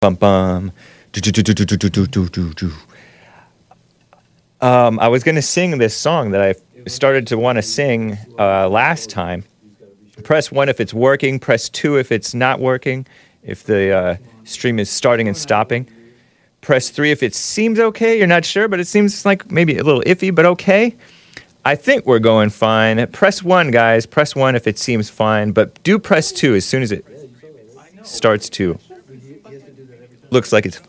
Bum bum. Do, do, do, do, do, do, do, do, do. Um, I was going to sing this song that I started to want to sing uh, last time. Press one if it's working. Press two if it's not working. If the uh, stream is starting and stopping. Press three if it seems okay. You're not sure, but it seems like maybe a little iffy, but okay. I think we're going fine. Press one, guys. Press one if it seems fine, but do press two as soon as it starts to. Looks like it's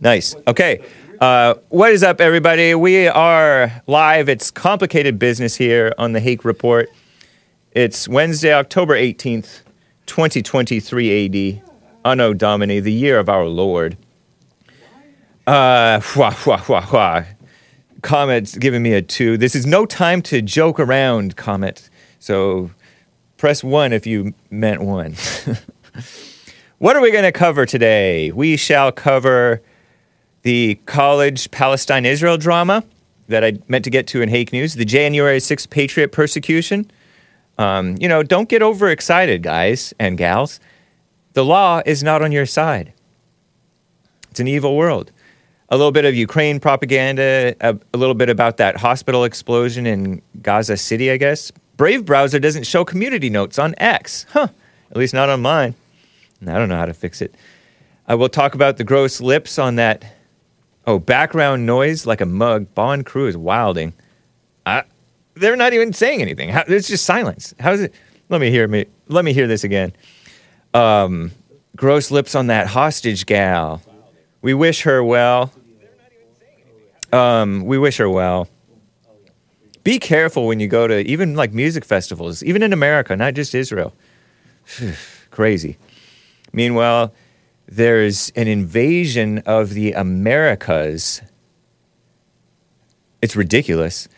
nice. Okay. Uh, what is up, everybody? We are live. It's complicated business here on the Hake Report. It's Wednesday, October 18th, 2023 AD, Anno Domini, the year of our Lord. Uh, wah, wah, wah, wah. Comet's giving me a two. This is no time to joke around, Comet. So press one if you meant one. what are we going to cover today? We shall cover the college Palestine Israel drama that I meant to get to in Hake News, the January 6th Patriot persecution. Um, you know, don't get overexcited, guys and gals. The law is not on your side. It's an evil world. A little bit of Ukraine propaganda, a, a little bit about that hospital explosion in Gaza City, I guess. Brave browser doesn't show community notes on X. Huh. At least not on mine. I don't know how to fix it. I will talk about the gross lips on that Oh, background noise like a mug. Bond crew is wilding. I, they're not even saying anything. How, it's just silence. How's it? Let me hear me. Let me hear this again. Um, gross lips on that hostage gal. We wish her well. Um, we wish her well. Be careful when you go to even like music festivals, even in America, not just Israel. Crazy. Meanwhile, there's an invasion of the Americas. It's ridiculous.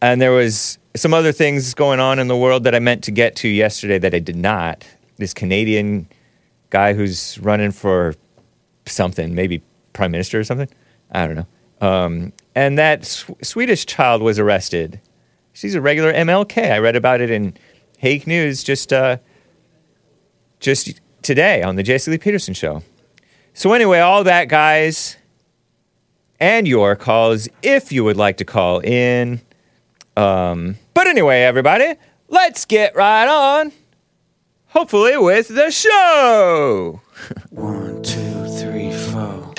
And there was some other things going on in the world that I meant to get to yesterday that I did not. This Canadian guy who's running for something, maybe prime minister or something. I don't know. Um, and that sw- Swedish child was arrested. She's a regular MLK. I read about it in Hake News just uh, just today on the Jesse Lee Peterson show. So, anyway, all that, guys, and your calls if you would like to call in. Um, but anyway, everybody, let's get right on. Hopefully, with the show. One, two, three, four.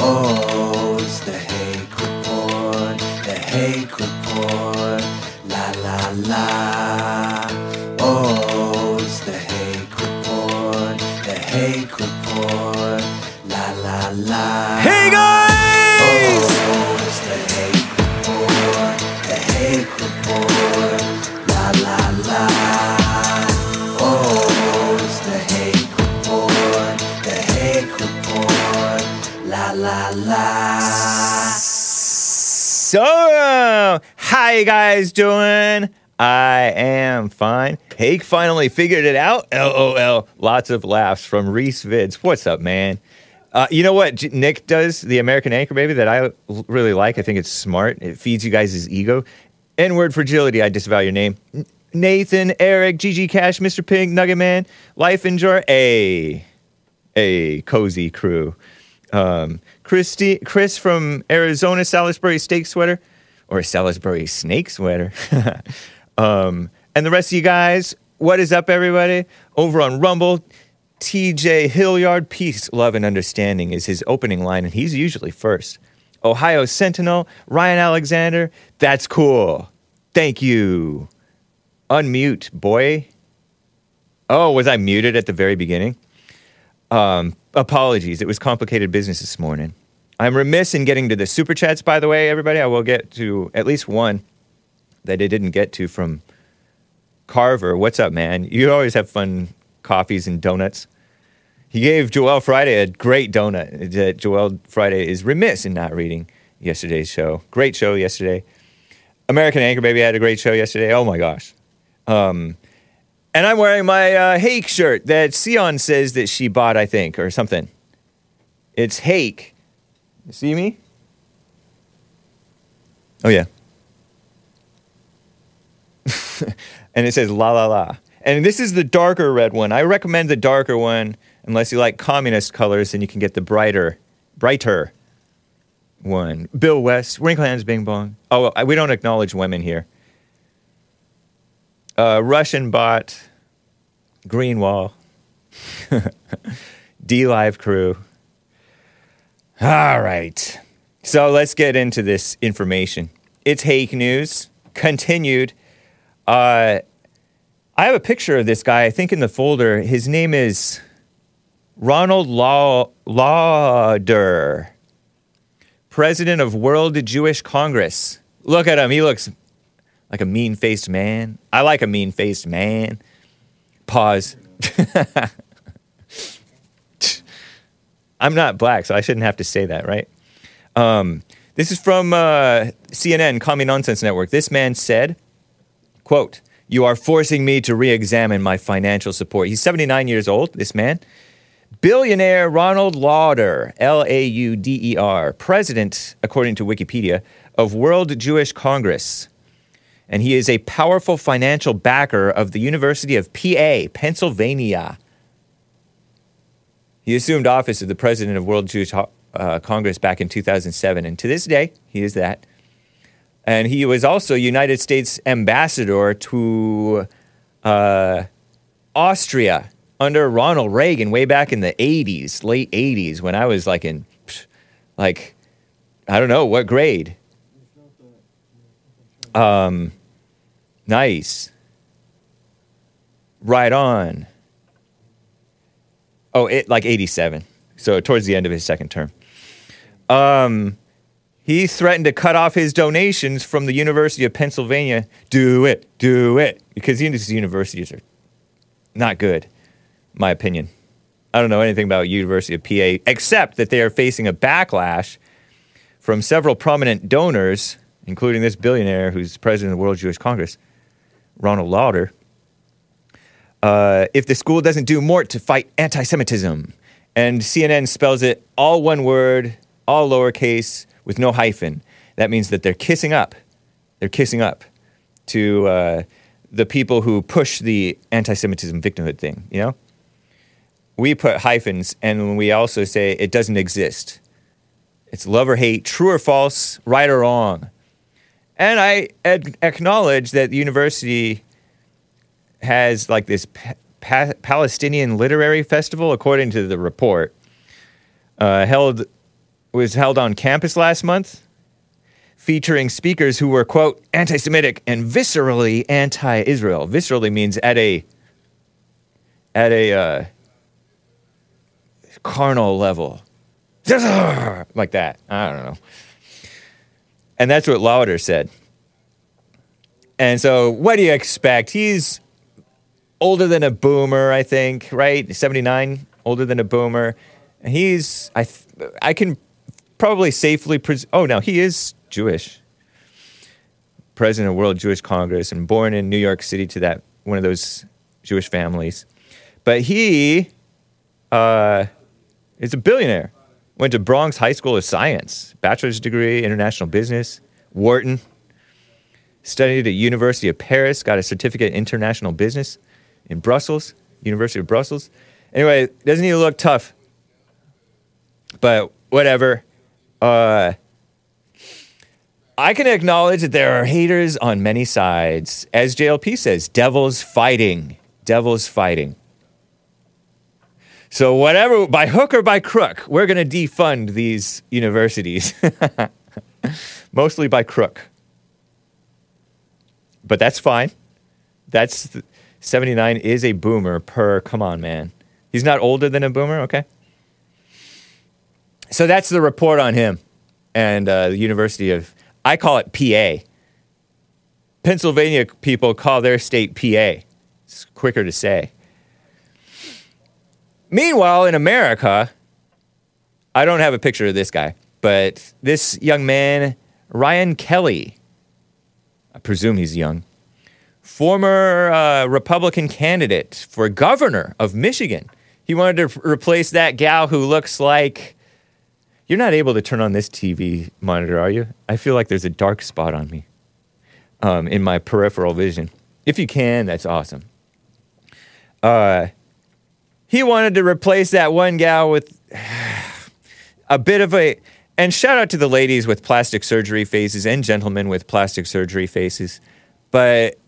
Oh, it's the Hake Report, the Hake Report. La la la. How you guys doing? I am fine. Hake finally figured it out. LOL. Lots of laughs from Reese Vids. What's up, man? Uh, you know what J- Nick does, the American Anchor Baby, that I l- really like? I think it's smart. It feeds you guys ego. N word fragility, I disavow your name. N- Nathan, Eric, GG Cash, Mr. Pink, Nugget Man, Life Enjoy, a, a cozy crew. Um, Christy, Chris from Arizona, Salisbury steak sweater, or a Salisbury snake sweater. um, and the rest of you guys, what is up, everybody? Over on Rumble, TJ Hilliard, peace, love, and understanding is his opening line, and he's usually first. Ohio Sentinel, Ryan Alexander, that's cool. Thank you. Unmute, boy. Oh, was I muted at the very beginning? Um, apologies. It was complicated business this morning. I'm remiss in getting to the super chats, by the way, everybody. I will get to at least one that I didn't get to from Carver. What's up, man? You always have fun coffees and donuts. He gave Joel Friday a great donut. That Joel Friday is remiss in not reading yesterday's show. Great show yesterday. American Anchor Baby had a great show yesterday. Oh my gosh. Um, and I'm wearing my uh, Hake shirt that Sion says that she bought, I think, or something. It's Hake. You see me? Oh, yeah. and it says la la la. And this is the darker red one. I recommend the darker one. Unless you like communist colors, then you can get the brighter, brighter one. Bill West, Wrinkle Hands Bing Bong. Oh, we don't acknowledge women here. Uh, Russian bot, Green Wall, D Live crew. All right. So let's get into this information. It's Hake News. Continued. Uh, I have a picture of this guy, I think in the folder. His name is Ronald Law- Lauder, president of World Jewish Congress. Look at him. He looks like a mean faced man. I like a mean faced man. Pause. I'm not black, so I shouldn't have to say that, right? Um, this is from uh, CNN, Commie Nonsense Network. This man said, quote, you are forcing me to re-examine my financial support. He's 79 years old, this man. Billionaire Ronald Lauder, L-A-U-D-E-R, president, according to Wikipedia, of World Jewish Congress. And he is a powerful financial backer of the University of PA, Pennsylvania. He assumed office of the president of World Jewish uh, Congress back in 2007, and to this day, he is that. And he was also United States ambassador to uh, Austria under Ronald Reagan way back in the 80s, late 80s, when I was like in, like, I don't know what grade. Um, nice. Right on. Oh, it like 87. So towards the end of his second term. Um, he threatened to cut off his donations from the University of Pennsylvania. Do it, do it, because these universities are not good, my opinion. I don't know anything about University of PA except that they are facing a backlash from several prominent donors, including this billionaire who's president of the World Jewish Congress, Ronald Lauder. Uh, if the school doesn't do more to fight anti Semitism. And CNN spells it all one word, all lowercase, with no hyphen. That means that they're kissing up. They're kissing up to uh, the people who push the anti Semitism victimhood thing, you know? We put hyphens and we also say it doesn't exist. It's love or hate, true or false, right or wrong. And I ad- acknowledge that the university has like this pa- pa- Palestinian literary festival, according to the report, uh, held was held on campus last month, featuring speakers who were quote anti-Semitic and viscerally anti-Israel. Viscerally means at a at a uh, carnal level, like that. I don't know. And that's what Lauder said. And so, what do you expect? He's older than a boomer, I think, right? 79, older than a boomer. He's, I, th- I can probably safely, pres- oh, no, he is Jewish. President of World Jewish Congress and born in New York City to that, one of those Jewish families. But he uh, is a billionaire. Went to Bronx High School of Science, bachelor's degree, international business, Wharton. Studied at University of Paris, got a certificate in international business in Brussels, University of Brussels. Anyway, doesn't he look tough? But whatever. Uh, I can acknowledge that there are haters on many sides. As JLP says, devils fighting. Devils fighting. So, whatever, by hook or by crook, we're going to defund these universities. Mostly by crook. But that's fine. That's 79 is a boomer per, come on, man. He's not older than a boomer, okay? So that's the report on him and uh, the University of, I call it PA. Pennsylvania people call their state PA. It's quicker to say. Meanwhile, in America, I don't have a picture of this guy, but this young man, Ryan Kelley, I presume he's young, former uh, Republican candidate for governor of Michigan. He wanted to replace that gal who looks like. You're not able to turn on this TV monitor, are you? I feel like there's a dark spot on me um, in my peripheral vision. If you can, that's awesome. Uh, he wanted to replace that one gal with a bit of a. And shout out to the ladies with plastic surgery faces and gentlemen with plastic surgery faces. But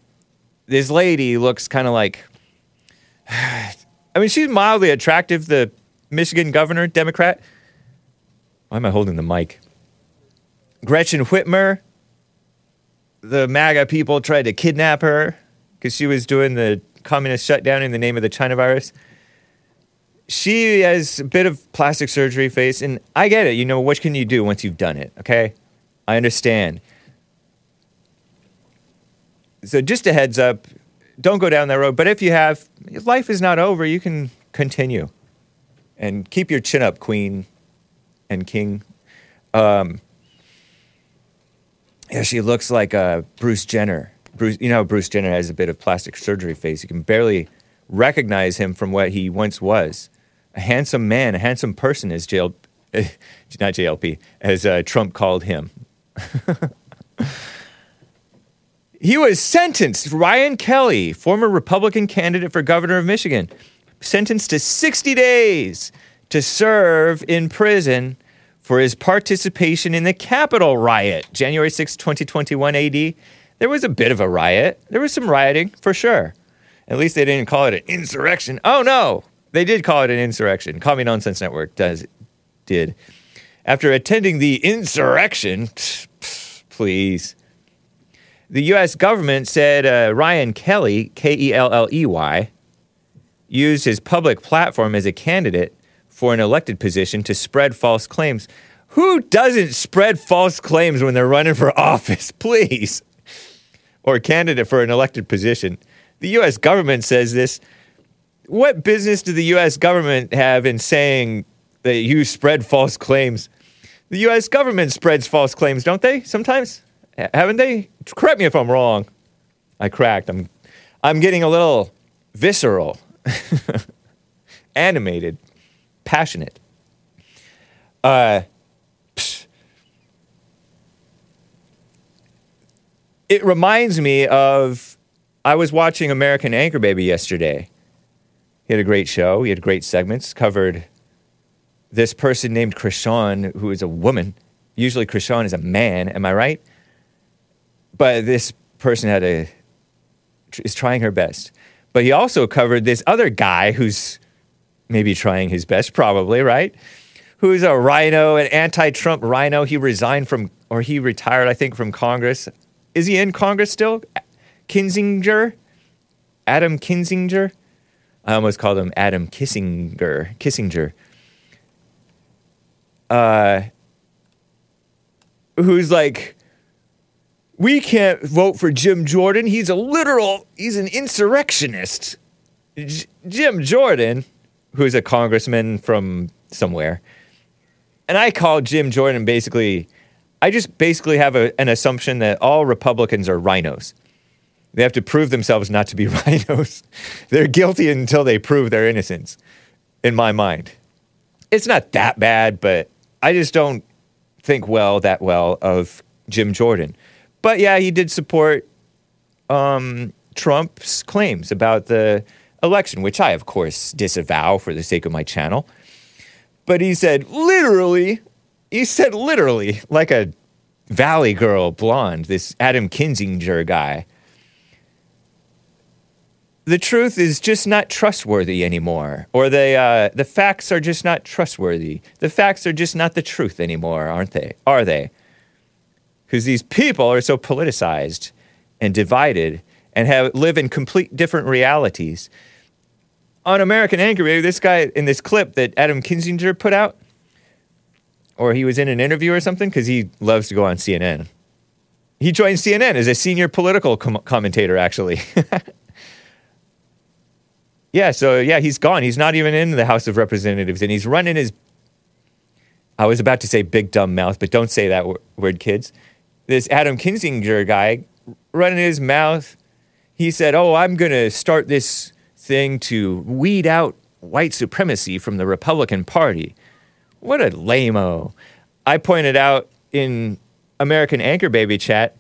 this lady looks kind of like. I mean, she's mildly attractive, the Michigan governor, Democrat. Why am I holding the mic? Gretchen Whitmer, the MAGA people tried to kidnap her because she was doing the communist shutdown in the name of the China virus. She has a bit of plastic surgery face, and I get it. You know, what can you do once you've done it? Okay? I understand. So, just a heads up don't go down that road. But if you have, life is not over. You can continue and keep your chin up, queen and king. Um, yeah, she looks like uh, Bruce Jenner. Bruce, you know, Bruce Jenner has a bit of plastic surgery face. You can barely recognize him from what he once was. A handsome man, a handsome person, as JL, not JLP, as uh, Trump called him. he was sentenced. Ryan Kelley, former Republican candidate for governor of Michigan, sentenced to 60 days to serve in prison for his participation in the Capitol riot, January 6, 2021 AD. There was a bit of a riot. There was some rioting, for sure. At least they didn't call it an insurrection. Oh, no. They did call it an insurrection. Call Me Nonsense Network does, did. After attending the insurrection, please. The U.S. government said uh, Ryan Kelley, K E L L E Y, used his public platform as a candidate for an elected position to spread false claims. Who doesn't spread false claims when they're running for office, please? Or candidate for an elected position. The US government says this. What business do the US government have in saying that you spread false claims? The US government spreads false claims, don't they? Sometimes? Haven't they? Correct me if I'm wrong. I cracked. I'm I'm getting a little visceral, animated, passionate. Uh, psh. it reminds me of I was watching American Anchor Baby yesterday. He had a great show. He had great segments. Covered this person named Krishan, who is a woman. Usually, Krishan is a man. Am I right? But this person had a is trying her best. But he also covered this other guy who's maybe trying his best, probably, right? Who's a rhino, an anti Trump rhino. He resigned from, or he retired, I think, from Congress. Is he in Congress still? Kinzinger? Adam Kinzinger? I almost called him Adam Kissinger. Kissinger. Uh, who's like, we can't vote for Jim Jordan. He's a literal, he's an insurrectionist. J- Jim Jordan, who's a congressman from somewhere, and I call Jim Jordan basically, I just basically have a, an assumption that all Republicans are rhinos. They have to prove themselves not to be rhinos. They're guilty until they prove their innocence, in my mind. It's not that bad, but I just don't think well, that well, of Jim Jordan. But yeah, he did support um, Trump's claims about the election, which I, of course, disavow for the sake of my channel. But he said literally, he said literally, like a Valley Girl blonde, this Adam Kinzinger guy. The truth is just not trustworthy anymore, or the uh, the facts are just not trustworthy. The facts are just not the truth anymore, aren't they? Are they? Because these people are so politicized and divided and have live in complete different realities. On American Baby, this guy in this clip that Adam Kinzinger put out, or he was in an interview or something, because he loves to go on CNN. He joined CNN as a senior political com- commentator, actually. yeah, so yeah, he's gone. He's not even in the House of Representatives, and he's running his. I was about to say big dumb mouth, but don't say that w- word, kids this Adam Kinzinger guy running his mouth. He said, Oh, I'm going to start this thing to weed out white supremacy from the Republican Party. What a lame I pointed out in American Anchor Baby chat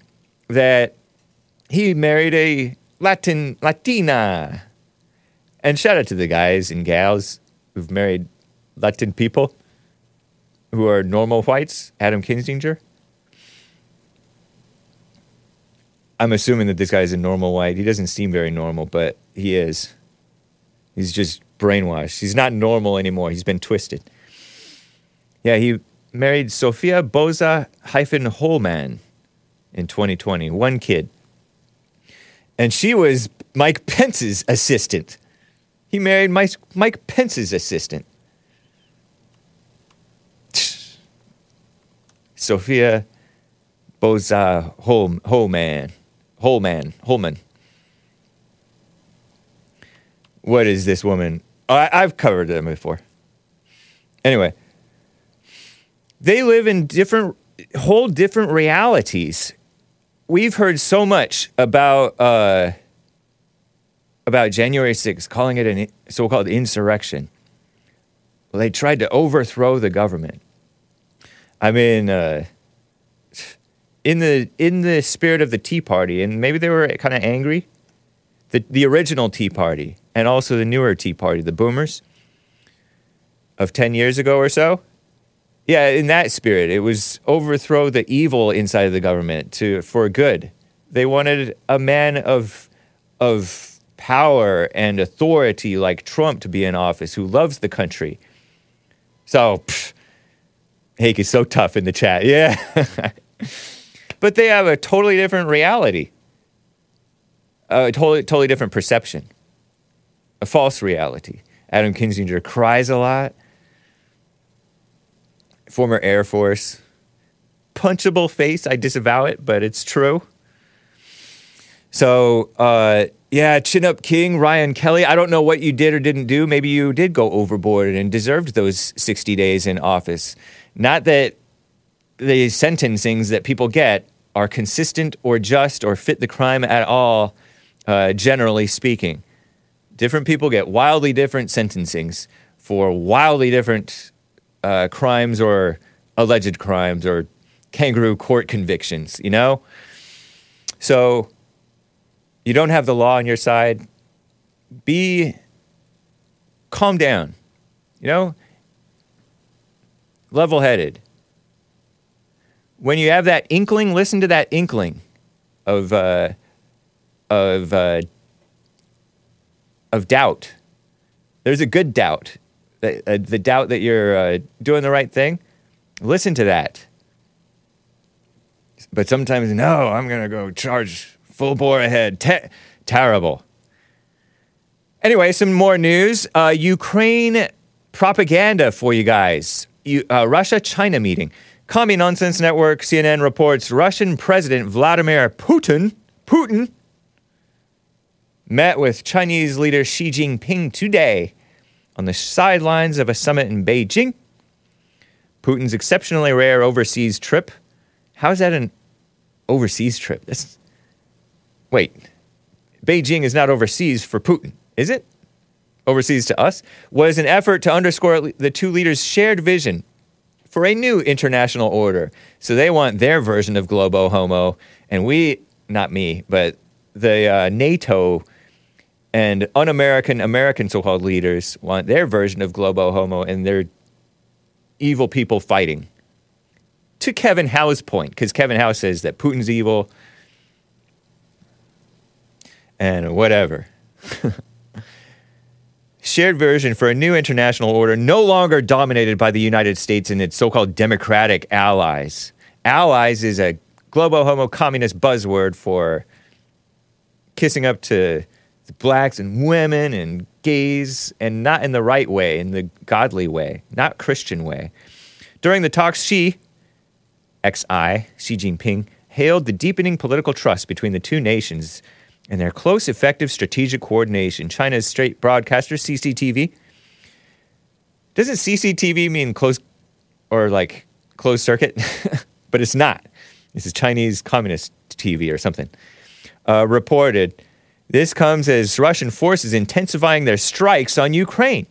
that he married a Latin Latina. And shout out to the guys and gals who've married Latin people who are normal whites, Adam Kinzinger. I'm assuming that this guy is a normal white. He doesn't seem very normal, but he is. He's just brainwashed. He's not normal anymore. He's been twisted. Yeah, he married Sofia Boza hyphen Holman in 2020. One kid. And she was Mike Pence's assistant. He married Mike, Mike Pence's assistant. Sofia Boza Hol- Holman. Holman. Holman. What is this woman? Oh, I, I've covered them before. Anyway, they live in different, whole different realities. We've heard so much about uh, about January 6th, calling it a so-called insurrection. Well, they tried to overthrow the government. I mean, uh, in the in the spirit of the Tea Party, and maybe they were kind of angry. The the original Tea Party and also the newer Tea Party, the Boomers of ten years ago or so. Yeah, in that spirit, it was overthrow the evil inside of the government to for good. They wanted a man of of power and authority like Trump to be in office who loves the country. So, Hake is so tough in the chat. Yeah. but they have a totally different reality, a totally, totally different perception, a false reality. Adam Kinzinger cries a lot. Former Air Force. Punchable face. I disavow it, but it's true. So, uh, yeah, Chin Up King, Ryan Kelley. I don't know what you did or didn't do. Maybe you did go overboard and deserved those 60 days in office. Not that the sentencings that people get are consistent or just or fit the crime at all, uh, generally speaking. Different people get wildly different sentencings for wildly different uh, crimes or alleged crimes or kangaroo court convictions, you know? So you don't have the law on your side. Be calm down, you know? Level headed. When you have that inkling, listen to that inkling of, uh, of, uh, of doubt. There's a good doubt, the, uh, the doubt that you're uh, doing the right thing. Listen to that. But sometimes, no, I'm to go charge full bore ahead. Te- terrible. Anyway, some more news. Uh, Ukraine propaganda for you guys. You, uh, Russia China meeting. Commie Nonsense Network CNN reports Russian President Vladimir Putin Putin met with Chinese leader Xi Jinping today on the sidelines of a summit in Beijing. Putin's exceptionally rare overseas trip. How is that an overseas trip? That's wait. Beijing is not overseas for Putin, is it? Overseas to us was an effort to underscore the two leaders' shared vision for a new international order. So they want their version of Globo Homo, and we, not me, but the uh, NATO and un-American American so-called leaders want their version of Globo Homo, and they're evil people fighting. To Kevin Howe's point, because Kevin Howe says that Putin's evil and whatever. Shared version for a new international order no longer dominated by the United States and its so called democratic allies. Allies is a globo homo communist buzzword for kissing up to blacks and women and gays, and not in the right way, in the godly way, not Christian way. During the talks, Xi, XI, Xi Jinping, hailed the deepening political trust between the two nations and their close, effective strategic coordination. China's state broadcaster, CCTV. Doesn't CCTV mean close or like closed circuit? but it's not. This is Chinese Communist TV or something. Uh, reported this comes as Russian forces intensifying their strikes on Ukraine,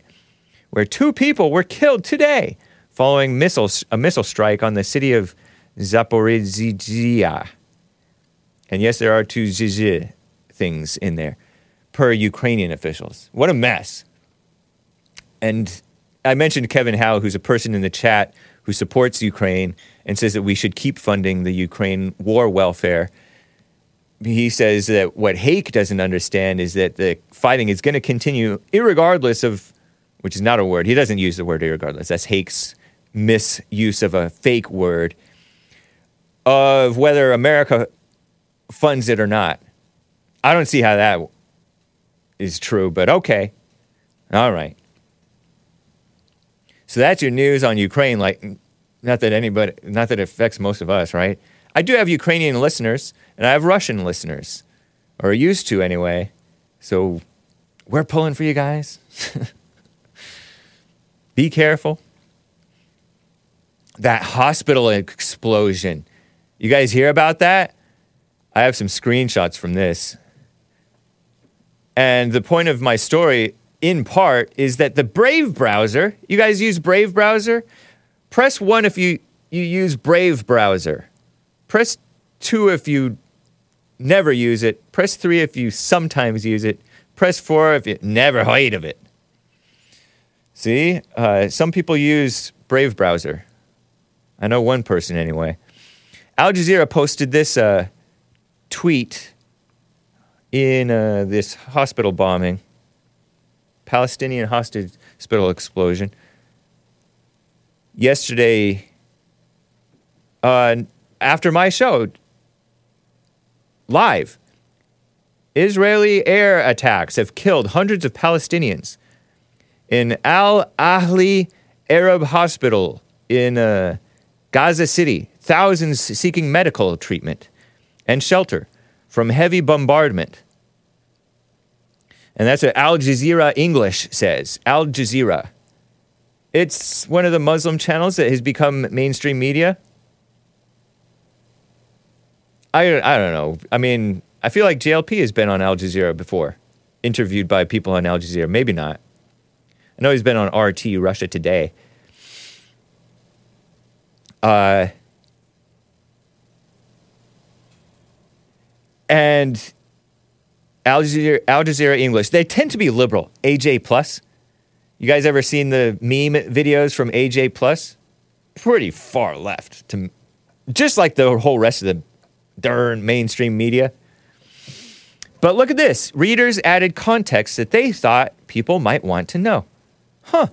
where two people were killed today following a missile strike on the city of Zaporizhzhia. And yes, there are two zhizh things in there. per Ukrainian officials. What a mess. And I mentioned Kevin Howe, who's a person in the chat who supports Ukraine and says that we should keep funding the Ukraine war welfare. He says that what Hake doesn't understand is that the fighting is going to continue, irregardless of, which is not a word. He doesn't use the word irregardless. That's Hake's misuse of a fake word of whether America funds it or not. I don't see how that is true, but okay. All right. So that's your news on Ukraine. Like, not that anybody, not that it affects most of us, right? I do have Ukrainian listeners, and I have Russian listeners, or used to anyway. So we're pulling for you guys. Be careful. That hospital explosion. You guys hear about that? I have some screenshots from this. And the point of my story, in part, is that the Brave browser, you guys use Brave browser? Press one if you, you use Brave browser. Press two if you never use it. Press three if you sometimes use it. Press four if you never heard of it. See, uh, some people use Brave browser. I know one person anyway. Al Jazeera posted this uh, tweet in uh, this hospital bombing, Palestinian hospital explosion. Yesterday, uh, after my show, live, Israeli air attacks have killed hundreds of Palestinians in Al Ahli Arab Hospital in uh, Gaza City thousands seeking medical treatment and shelter from heavy bombardment. And that's what Al Jazeera English says. Al Jazeera. It's one of the Muslim channels that has become mainstream media. I, I don't know. I mean, I feel like JLP has been on Al Jazeera before, interviewed by people on Al Jazeera. Maybe not. I know he's been on RT, Russia Today. Uh, and Al Jazeera, Al Jazeera English, they tend to be liberal. AJ Plus. You guys ever seen the meme videos from AJ Plus? Pretty far left to just like the whole rest of the darn mainstream media. But look at this. Readers added context that they thought people might want to know. Huh.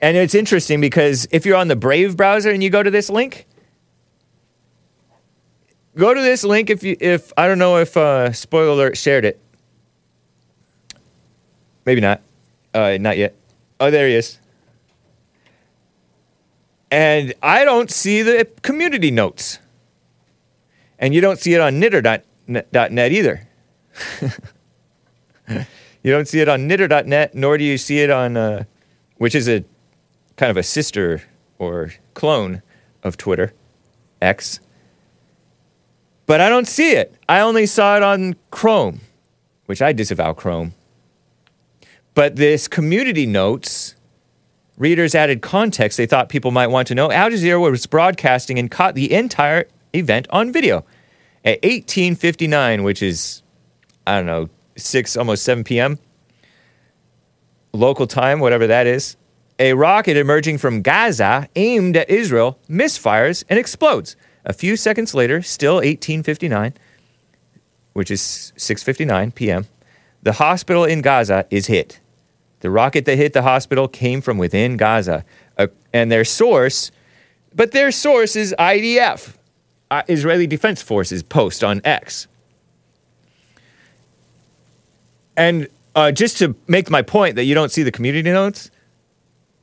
And it's interesting because if you're on the Brave browser and you go to this link, go to this link if you if I don't know if uh, spoiler alert shared it. Maybe not. Uh, not yet. Oh, there he is. And I don't see the community notes. And you don't see it on nitter.net either. you don't see it on nitter.net, nor do you see it on, uh, which is a kind of a sister or clone of Twitter, X but I don't see it. I only saw it on Chrome, which I disavow Chrome. But this community notes, readers added context they thought people might want to know. Al Jazeera was broadcasting and caught the entire event on video at 1859, which is, I don't know, 6, almost 7 p.m. local time, whatever that is. A rocket emerging from Gaza aimed at Israel misfires and explodes. A few seconds later, still 1859, which is 6:59 p.m., the hospital in Gaza is hit. The rocket that hit the hospital came from within Gaza, uh, and their source, but their source is IDF, uh, Israeli Defense Forces post on X. And uh, just to make my point that you don't see the community notes,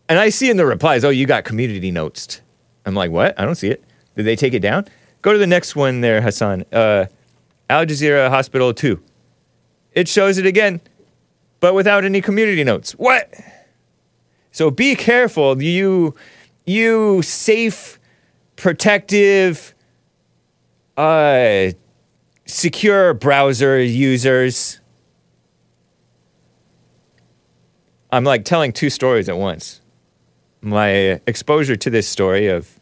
and I see in the replies, oh, you got community notes. I'm like, what? I don't see it. Did they take it down? Go to the next one there, Hassan. Uh, Al Jazeera Hospital 2. It shows it again, but without any community notes. What? So be careful, you, you safe, protective, uh, secure browser users. I'm like telling two stories at once. My exposure to this story of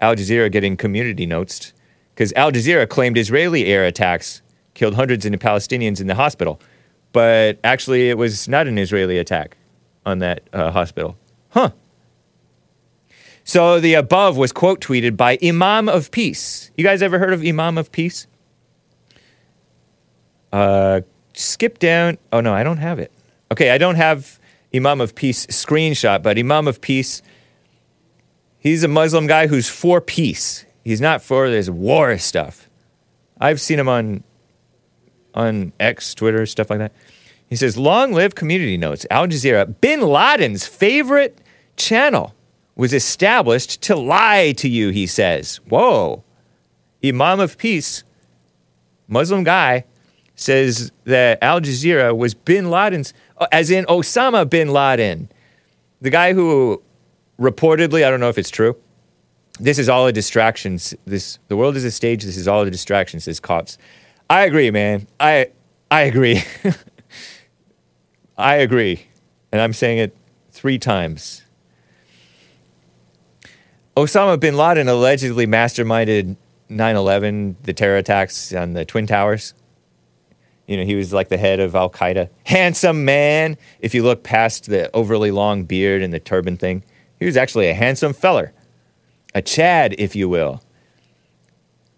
Al Jazeera getting community notes because Al Jazeera claimed Israeli air attacks killed hundreds of Palestinians in the hospital. but actually, it was not an Israeli attack on that uh, hospital. Huh. So the above was quote tweeted by Imam of Peace. You guys ever heard of Imam of Peace? Uh, skip down. Oh no, I don't have it. Okay, I don't have Imam of Peace screenshot, but Imam of Peace, he's a Muslim guy who's for peace. He's not for this war stuff. I've seen him on on X, Twitter, stuff like that. He says, "Long live community notes." Al Jazeera, Bin Laden's favorite channel, was established to lie to you. He says, "Whoa." Imam of Peace, Muslim guy, says that Al Jazeera was bin Laden's, as in Osama bin Laden, the guy who reportedly, I don't know if it's true, this is all a distraction. This the world is a stage. This is all a distraction. Says cops. I agree, man. I I agree. I agree, and I'm saying it three times. Osama bin Laden allegedly masterminded 9/11, the terror attacks on the Twin Towers. You know, he was like the head of Al Qaeda. Handsome man. If you look past the overly long beard and the turban thing, he was actually a handsome feller a Chad, if you will.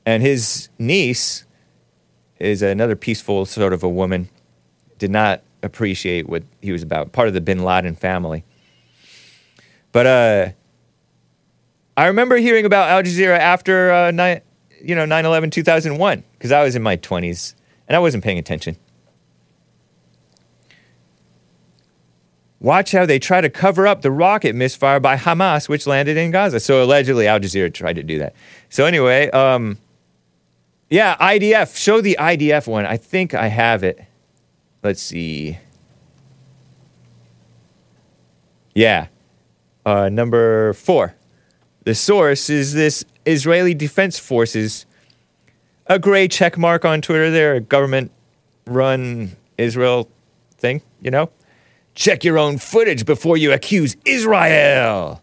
And his niece is another peaceful sort of a woman, did not appreciate what he was about, part of the bin Laden family. But uh, I remember hearing about Al Jazeera after uh, ni- you know 9/11 2001 because I was in my 20s and I wasn't paying attention. Watch how they try to cover up the rocket misfire by Hamas, which landed in Gaza. So allegedly, Al Jazeera tried to do that. So anyway, um, yeah, IDF. Show the IDF one. I think I have it. Let's see. Yeah, uh, number four. The source is this Israeli Defense Forces. A gray check mark on Twitter. They're a government-run Israel thing, you know. Check your own footage before you accuse Israel.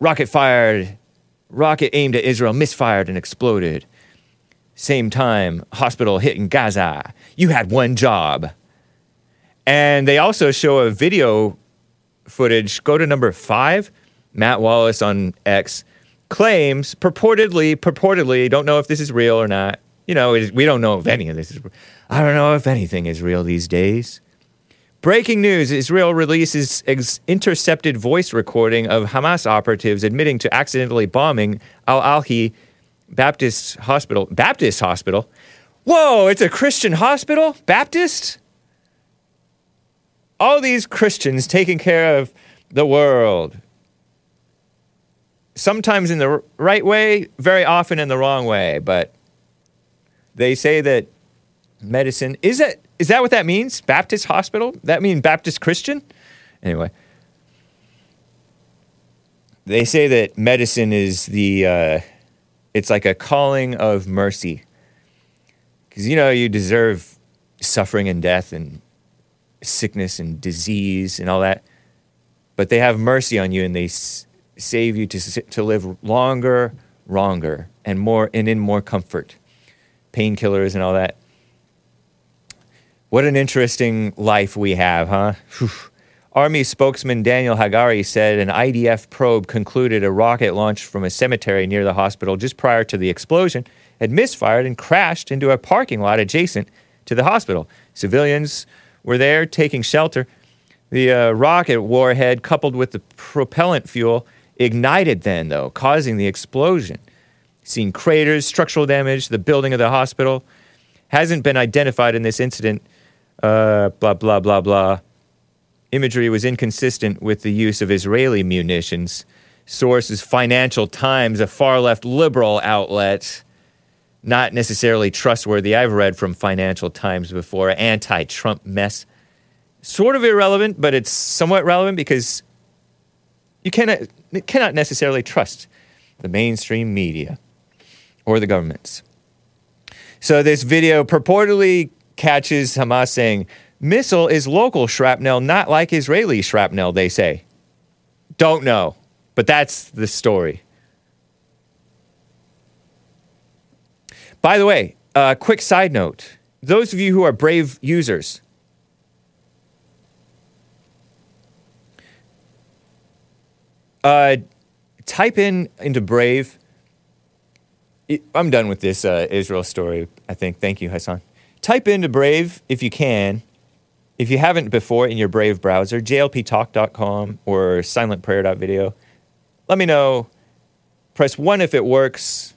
Rocket fired. Rocket aimed at Israel misfired and exploded. Same time, hospital hit in Gaza. You had one job. And they also show a video footage. Go to number five. Matt Wallace on X claims purportedly, purportedly, don't know if this is real or not. You know, we don't know if any of this is. I don't know if anything is real these days. Breaking news Israel releases ex- intercepted voice recording of Hamas operatives admitting to accidentally bombing Al Ahli Baptist Hospital. Baptist Hospital? Whoa, it's a Christian hospital? Baptist? All these Christians taking care of the world. Sometimes in the right way, very often in the wrong way, but they say that medicine is it is that what that means? Baptist hospital? That mean Baptist Christian? Anyway, they say that medicine is the uh, it's like a calling of mercy because you know you deserve suffering and death and sickness and disease and all that, but they have mercy on you and they s- save you to to live longer, longer, and more and in more comfort. Painkillers and all that. What an interesting life we have, huh? Whew. Army spokesman Daniel Hagari said an IDF probe concluded a rocket launched from a cemetery near the hospital just prior to the explosion had misfired and crashed into a parking lot adjacent to the hospital. Civilians were there taking shelter. The uh, rocket warhead, coupled with the propellant fuel, ignited then, though, causing the explosion. Seen craters, structural damage, the building of the hospital hasn't been identified in this incident uh, blah, blah, blah, blah. Imagery was inconsistent with the use of Israeli munitions. Source is Financial Times, a far left liberal outlet. Not necessarily trustworthy. I've read from Financial Times before. Anti Trump mess. Sort of irrelevant, but it's somewhat relevant because you cannot, cannot necessarily trust the mainstream media or the governments. So, this video purportedly catches Hamas saying, missile is local shrapnel, not like Israeli shrapnel, they say. Don't know, but that's the story. By the way, uh, quick side note those of you who are Brave users, uh, type in into Brave. I'm done with this uh, Israel story. I think. Thank you, Hassan. Type into Brave if you can. If you haven't before in your Brave browser, jlptalk.com or silentprayer.video. Let me know. Press one if it works.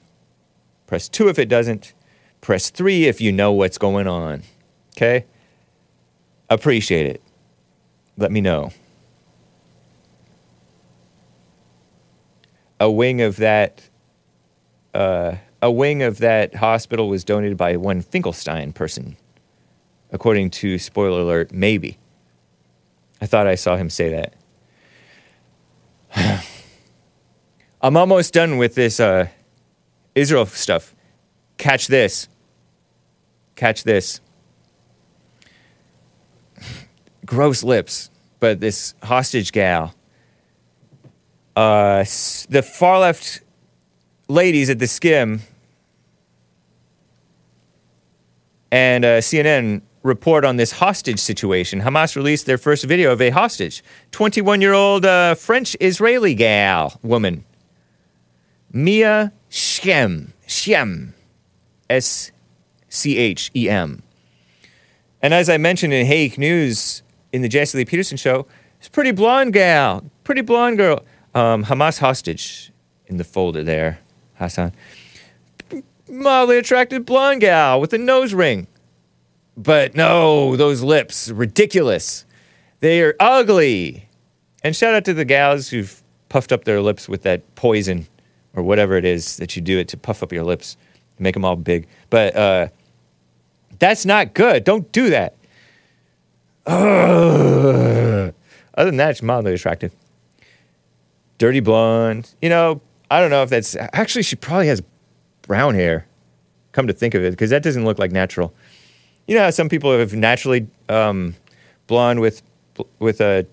Press two if it doesn't. Press three if you know what's going on. Okay? Appreciate it. Let me know. A wing of that uh, a wing of that hospital was donated by one Finkelstein person, according to spoiler alert, maybe. I thought I saw him say that. I'm almost done with this uh, Israel stuff. Catch this. Catch this. Gross lips, but this hostage gal. Uh, the far left ladies at the skim and uh, CNN report on this hostage situation. Hamas released their first video of a hostage 21 year old uh, French Israeli gal, woman, Mia Schem. Schem. S C H E M. And as I mentioned in Hake News in the Jesse Lee Peterson show, it's pretty blonde gal, pretty blonde girl. Um, Hamas hostage in the folder there, Hassan. Mildly attractive blonde gal with a nose ring. But no, those lips, ridiculous. They are ugly. And shout out to the gals who've puffed up their lips with that poison or whatever it is that you do it to puff up your lips, make them all big. But uh, that's not good. Don't do that. Ugh. Other than that, it's mildly attractive. Dirty blonde. You know, I don't know if that's actually she probably has brown hair. Come to think of it, because that doesn't look like natural. You know how some people have naturally um, blonde with with a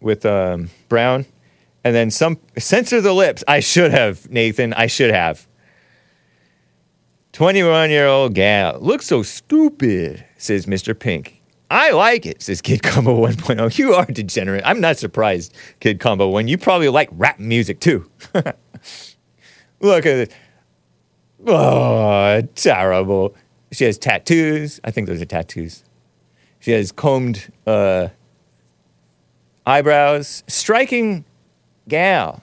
with um, brown, and then some censor the lips. I should have Nathan. I should have. 21 year old gal. Looks so stupid, says Mr. Pink. I like it, says Kid Combo 1.0. You are degenerate. I'm not surprised, Kid Combo 1. You probably like rap music too. Look at it. Oh, terrible. She has tattoos. I think those are tattoos. She has combed uh, eyebrows. Striking gal.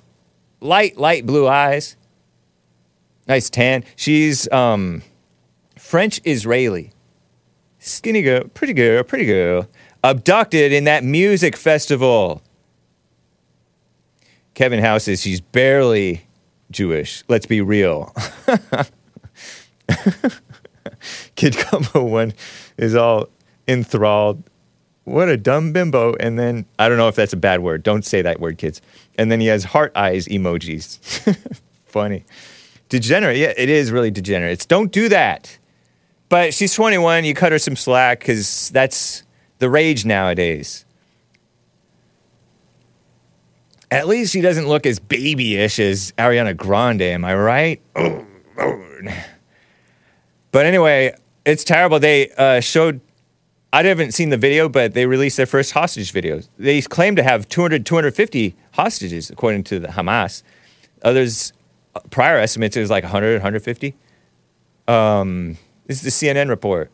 Light, light blue eyes. Nice tan. She's um, French Israeli. Skinny girl, pretty girl, pretty girl. Abducted in that music festival. Kevin House says she's barely Jewish. Let's be real. Kid Combo One is all enthralled. What a dumb bimbo. And then, I don't know if that's a bad word. Don't say that word, kids. And then he has heart eyes emojis. Funny. Degenerate. Yeah, it is really degenerate. It's, don't do that. But she's 21. You cut her some slack because that's the rage nowadays. At least she doesn't look as babyish as Ariana Grande, am I right? Oh. But anyway, it's terrible. They uh, showed, I haven't seen the video, but they released their first hostage videos. They claim to have 200, 250 hostages, according to the Hamas. Others, uh, prior estimates, it was like 100, 150. Um, this is the CNN report.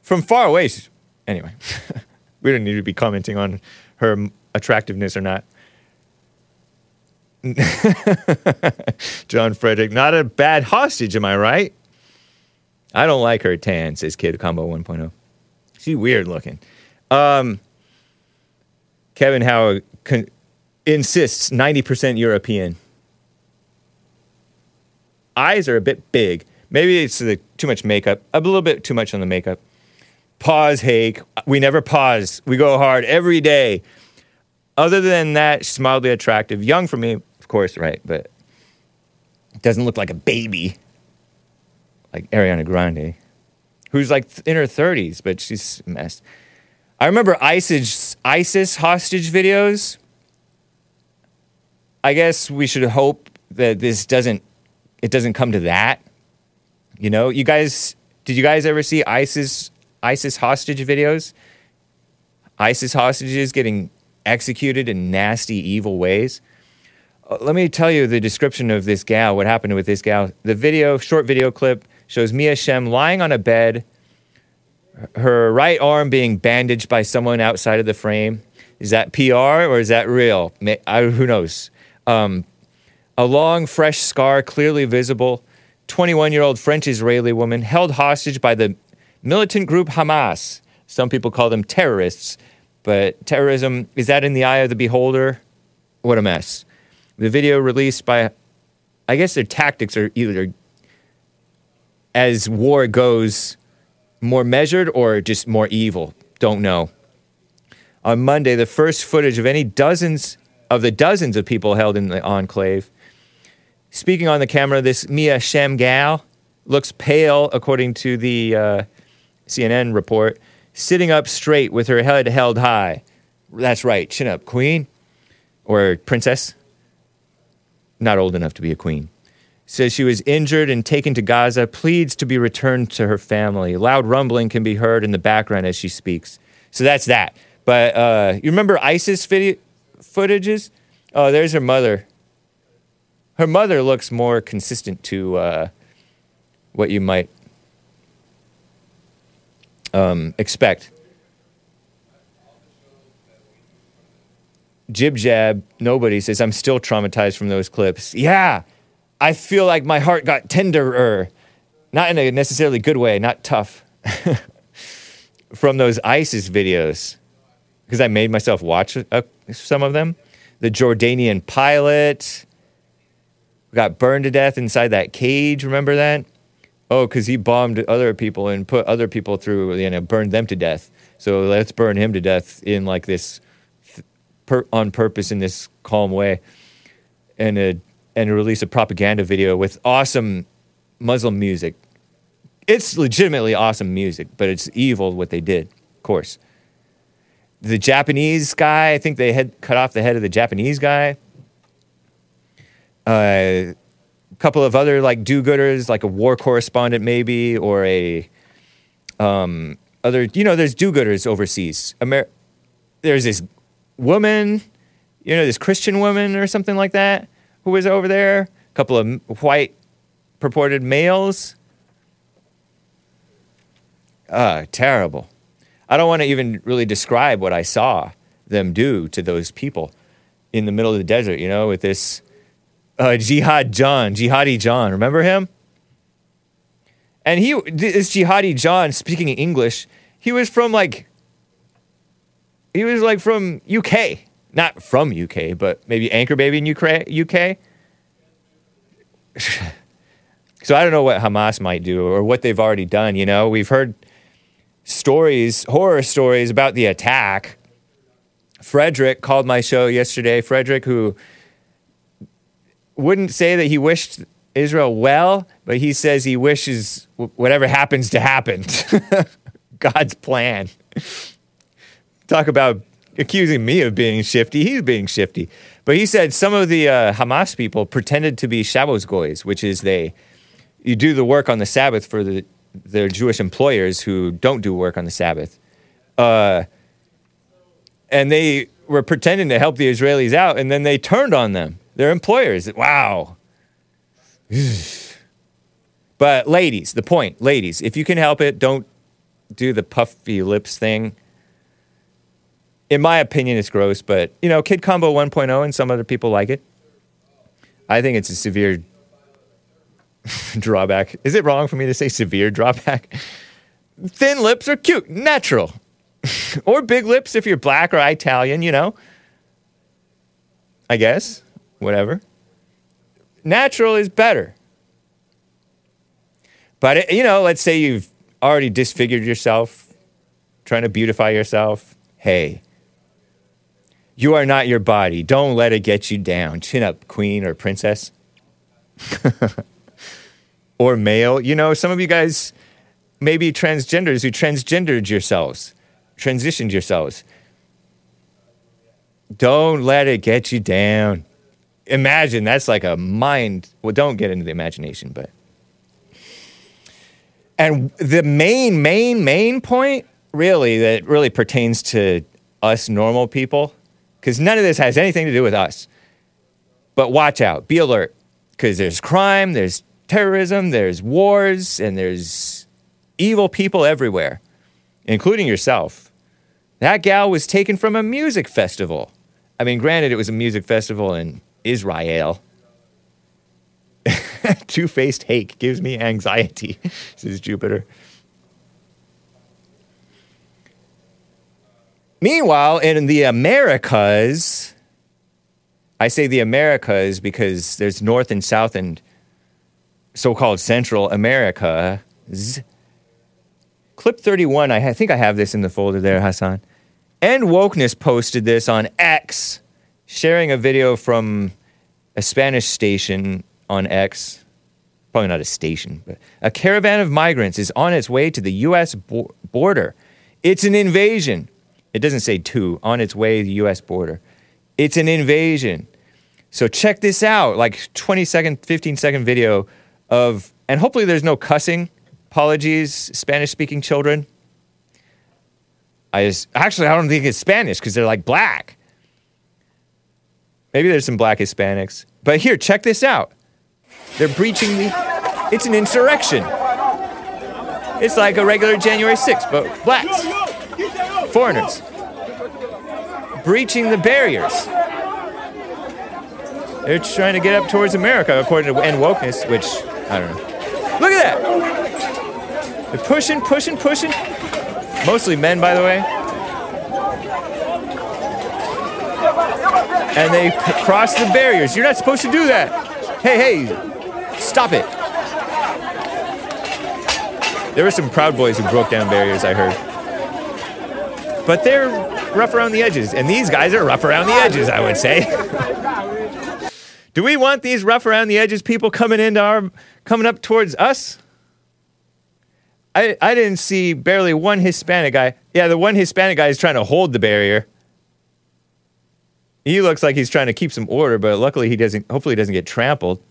From far away, she's- anyway, we don't need to be commenting on her attractiveness or not. John Frederick, not a bad hostage, am I right? I don't like her tan, says Kid Combo 1.0. She's weird looking. Um, Kevin Howard con- insists 90% European. Eyes are a bit big. Maybe it's the, too much makeup, a little bit too much on the makeup. Pause, Hake. We never pause. We go hard every day. Other than that, she's mildly attractive. Young for me, of course, right? But doesn't look like a baby like Ariana Grande, who's like in her 30s, but she's a mess. I remember ISIS, ISIS hostage videos. I guess we should hope that this doesn't it doesn't come to that. You know, you guys Did you guys ever see ISIS ISIS hostage videos? ISIS hostages getting executed in nasty, evil ways. Uh, let me tell you the description of this gal. What happened with this gal? The video, short video clip, shows Mia Schem lying on a bed, her right arm being bandaged by someone outside of the frame. Is that PR or is that real? I, who knows? Um, a long, fresh scar clearly visible. 21 year old French Israeli woman held hostage by the militant group Hamas. Some people call them terrorists, but terrorism is that in the eye of the beholder? What a mess. The video released by, I guess their tactics are either, as war goes, more measured or just more evil. Don't know. On Monday, the first footage of any dozens of the dozens of people held in the enclave. Speaking on the camera, this Mia Schem gal looks pale, according to the uh, CNN report, sitting up straight with her head held high. That's right, chin up, queen or princess. Not old enough to be a queen. Says she was injured and taken to Gaza, pleads to be returned to her family. Loud rumbling can be heard in the background as she speaks. So that's that. But uh, you remember ISIS video footages? Oh, there's her mother. Her mother looks more consistent to uh, what you might um, expect. Jib Jab, nobody says, I'm still traumatized from those clips. Yeah, I feel like my heart got tenderer. Not in a necessarily good way, not tough. from those ISIS videos. Because I made myself watch uh, some of them. The Jordanian pilot got burned to death inside that cage. Remember that? Oh, because he bombed other people and put other people through, you know, burned them to death. So let's burn him to death in like this, per, on purpose in this calm way, and a, and release a propaganda video with awesome Muslim music. It's legitimately awesome music, but it's evil what they did, of course. The Japanese guy, I think they had cut off the head of the Japanese guy. Uh, couple of other like do-gooders, like a war correspondent maybe, or a um, other. You know, there's do-gooders overseas. Amer- there's this woman, you know, this Christian woman or something like that, who was over there. A couple of white purported males. Uh, terrible. I don't want to even really describe what I saw them do to those people in the middle of the desert, you know, with this uh, Jihad John, Jihadi John. Remember him? And he, this Jihadi John, speaking English, he was from like, he was like from UK, not from UK, but maybe Anchor Baby in UK. so I don't know what Hamas might do or what they've already done. You know, we've heard stories, horror stories about the attack. Frederick called my show yesterday. Frederick, who wouldn't say that he wished Israel well, but he says he wishes whatever happens to happen. God's plan. Talk about accusing me of being shifty. He's being shifty. But he said some of the uh, Hamas people pretended to be Shabbos goys, which is they you do the work on the Sabbath for the their Jewish employers who don't do work on the Sabbath. Uh, and they were pretending to help the Israelis out, and then they turned on them their employers. Wow. but ladies, the point, ladies, if you can help it, don't do the puffy lips thing. In my opinion, it's gross, but you know, Kid Combo 1.0 and some other people like it. I think it's a severe drawback. Is it wrong for me to say severe drawback? Thin lips are cute, natural. or big lips if you're black or Italian, you know. I guess whatever. Natural is better. But, it, you know, let's say you've already disfigured yourself, trying to beautify yourself. Hey, you are not your body. Don't let it get you down. Chin up, queen or princess. or male. You know, some of you guys may be transgenders who transgendered yourselves, transitioned yourselves. Don't let it get you down imagine that's like a mind. Well, don't get into the imagination, but And the main, main, main point, really, that really pertains to us normal people, because none of this has anything to do with us. But watch out, be alert, because there's crime, there's terrorism, there's wars, and there's evil people everywhere, including yourself. That gal was taken from a music festival. I mean, granted, it was a music festival in Israel. Two faced hake gives me anxiety, says Jupiter. Meanwhile, in the Americas, I say the Americas because there's North and South and so called Central America. Clip 31, I think I have this in the folder there, Hassan. End Wokeness posted this on X, sharing a video from a Spanish station on X. Probably not a station, but a caravan of migrants is on its way to the U.S. bo- border. It's an invasion. It doesn't say to, on its way to the US border. It's an invasion. So check this out like 20 second, 15 second video of, and hopefully there's no cussing. Apologies, Spanish speaking children. I just, actually, I don't think it's Spanish because they're like black. Maybe there's some black Hispanics. But here, check this out. They're breaching the, it's an insurrection. It's like a regular January 6th, but blacks foreigners breaching the barriers. They're trying to get up towards America, according to End Wokeness, which I don't know. Look at that! They're pushing, pushing, pushing. Mostly men, by the way. And they cross the barriers. You're not supposed to do that. Hey, hey, stop it. There were some Proud Boys who broke down barriers, I heard but they're rough around the edges. And these guys are rough around the edges, I would say. Do we want these rough around the edges people coming into our coming up towards us? I I didn't see barely one Hispanic guy. Yeah, the one Hispanic guy is trying to hold the barrier. He looks like he's trying to keep some order, but luckily he doesn't hopefully he doesn't get trampled.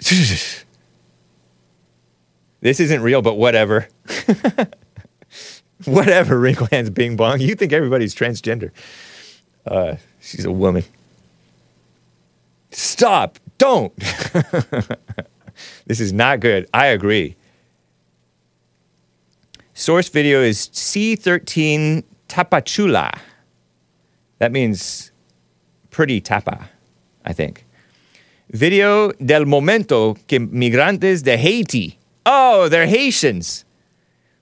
This isn't real, but whatever. whatever, Wrinklehands Bing Bong. You think everybody's transgender. Uh, she's a woman. Stop. Don't. this is not good. I agree. Source video is C13 Tapachula. That means pretty tapa, I think. Video del momento que migrantes de Haiti Oh, they're Haitians.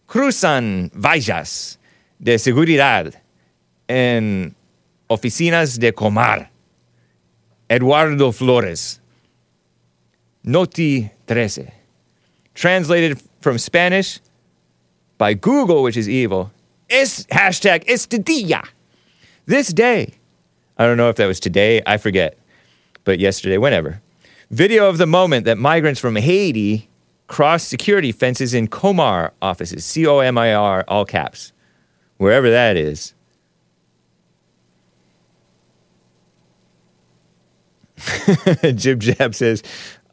Cruzan vallas de seguridad en oficinas de Comar. Eduardo Flores. Noti 13. Translated from Spanish by Google, which is evil. Es hashtag este día. This day. I don't know if that was today, I forget. But yesterday, whenever. Video of the moment that migrants from Haiti cross security fences in Comar offices, C O M I R, all caps, wherever that is. Jib Jab says,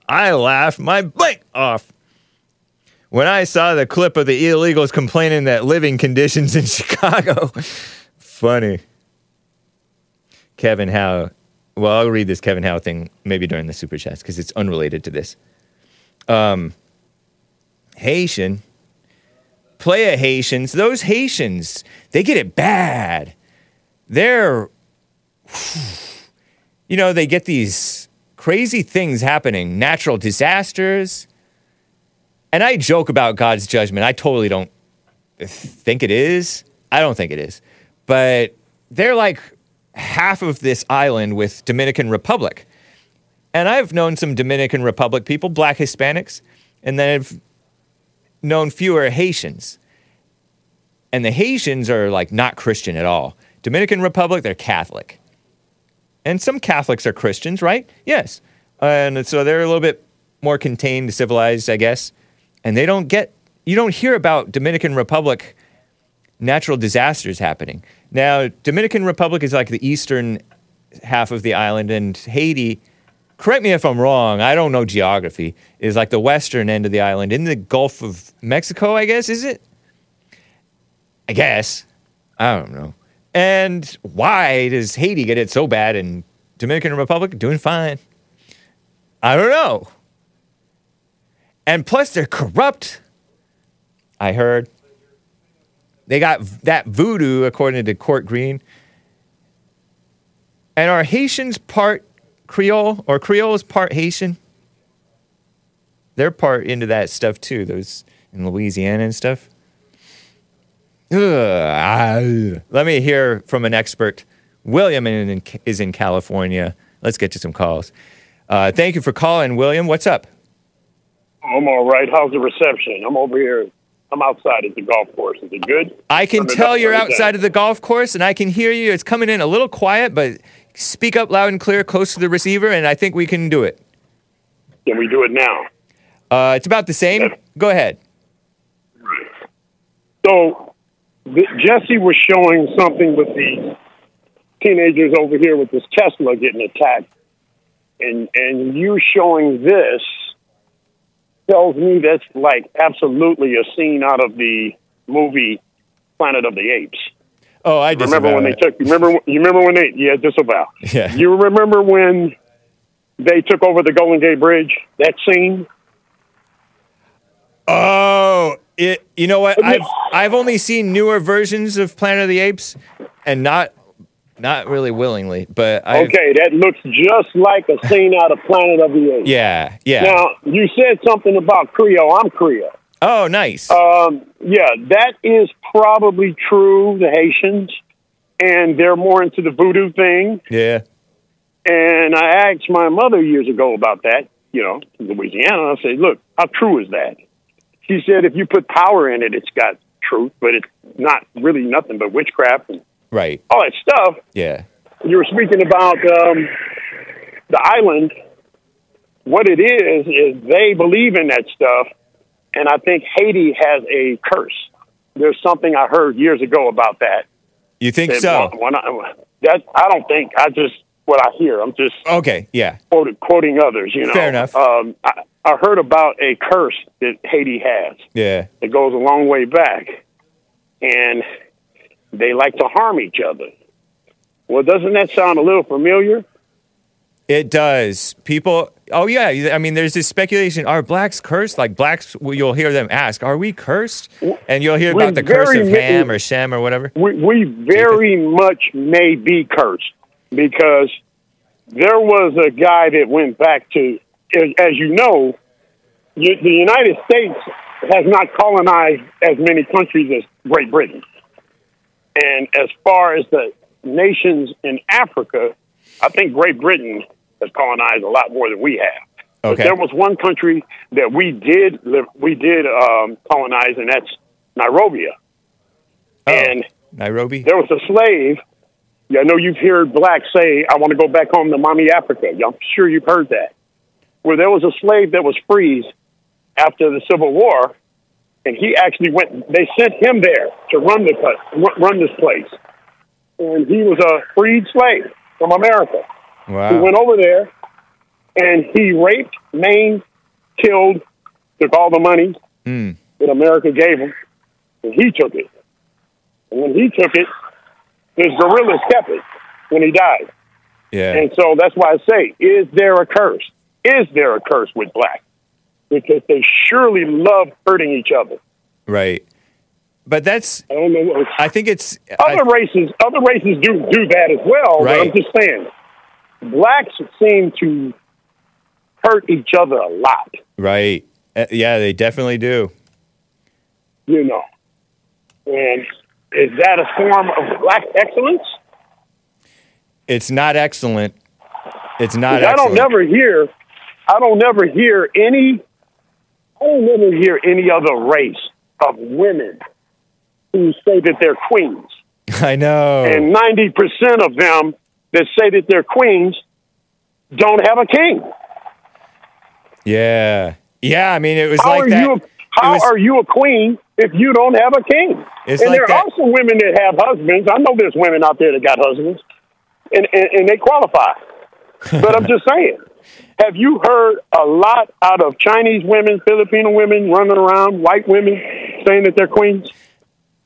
I laugh my blank off when I saw the clip of the illegals complaining that living conditions in Chicago. Funny. Kevin Howe. Well, I'll read this Kevin Howe thing maybe during the super chats because it's unrelated to this. Um, Haitian, playa Haitians, those Haitians, they get it bad. They're, you know, they get these crazy things happening, natural disasters. And I joke about God's judgment. I totally don't think it is. I don't think it is. But they're like half of this island with Dominican Republic. And I've known some Dominican Republic people, black Hispanics, and then I've known fewer Haitians. And the Haitians are like not Christian at all. Dominican Republic, they're Catholic. And some Catholics are Christians, right? Yes. And so they're a little bit more contained, civilized, I guess. And they don't get, you don't hear about Dominican Republic natural disasters happening. Now, Dominican Republic is like the eastern half of the island, and Haiti correct me if I'm wrong. I don't know geography. Is like the western end of the island in the Gulf of Mexico. I guess is it? I guess. I don't know. And why does Haiti get it so bad and Dominican Republic doing fine? I don't know. And plus, they're corrupt. I heard. They got that voodoo, according to Court Green. And are Haitians part Creole or Creoles part Haitian? They're part into that stuff too, those in Louisiana and stuff. Ugh. Let me hear from an expert. William is in California. Let's get to some calls. Uh, thank you for calling, William. What's up? I'm all right. How's the reception? I'm over here. I'm outside at the golf course. Is it good? I can tell you're outside of the golf course and I can hear you. It's coming in a little quiet, but speak up loud and clear close to the receiver, and I think we can do it. Can we do it now? Uh, it's about the same. Go ahead. So Jesse was showing something with the teenagers over here with this Tesla getting attacked, and and you showing this tells me that's like absolutely a scene out of the movie Planet of the Apes. Oh, I disavow remember when they took you remember you remember when they yeah disavow Yeah. you remember when they took over the Golden Gate Bridge that scene Oh, it. You know what? I've I've only seen newer versions of Planet of the Apes, and not not really willingly, but I. okay that looks just like a scene out of Planet of the Apes Yeah, yeah. now you said something about Creole I'm Creole oh, nice. um, yeah that is probably true the Haitians and they're more into the voodoo thing yeah. and I asked my mother years ago about that you know Louisiana I said look how true is that she said if you put power in it, it's got truth, but it's not really nothing but witchcraft and Right. all that stuff. Yeah. You were speaking about um, the island. What it is is they believe in that stuff, and I think Haiti has a curse. There's something I heard years ago about that. You think That so? When I, that I don't think I just what I hear. I'm just Okay. Yeah. quoting, quoting others. You know, Fair enough. Um, I, I heard about a curse that Haiti has. Yeah. It goes a long way back, and they like to harm each other. Well, doesn't that sound a little familiar? It does. People. Oh yeah. I mean, there's this speculation: Are blacks cursed? Like blacks, you'll hear them ask, "Are we cursed?" And you'll hear We're about the curse of Ham or Shem or whatever. We, we very much may be cursed because there was a guy that went back to, as you know, the United States has not colonized as many countries as Great Britain. And as far as the nations in Africa, I think Great Britain has colonized a lot more than we have. But Okay. there was one country that we did live, we did um, colonize, and that's Nairobi. Oh, And Nairobi. there was a slave. Yeah, I know you've heard blacks say, "I want to go back home to mommy Africa." Yeah, I'm sure you've heard that. Where there was a slave that was freed after the Civil War, and he actually went. They sent him there to run the run this place, and he was a freed slave from America. He went over there, and he raped, maimed, killed, took all the money Mm. that America gave him, and he took it. And when he took it, his guerrillas kept it when he died. Yeah. And so that's why I say, is there a curse? Is there a curse with black? Because they surely love hurting each other. Right. But that's. I don't know. What, I think it's. I- other races, other races do do that as well. But I'm just saying, blacks seem to hurt each other a lot. right. Uh, yeah, they definitely do. You know, and is that a form of black excellence? It's not excellent. It's not. I don't never hear, I don't never hear any, I don't never hear any other race of women who say that they're queens. I know. And 90% of them that say that they're queens don't have a king. yeah. Yeah. I mean, it was How like are that. you? How was- are you a queen if you don't have a king? It's and like there that- are also women that have husbands. I know there's women out there that got husbands, and and, and they qualify. but I'm just saying, Have you heard a lot out of Chinese women, Filipino women running around, white women saying that they're queens?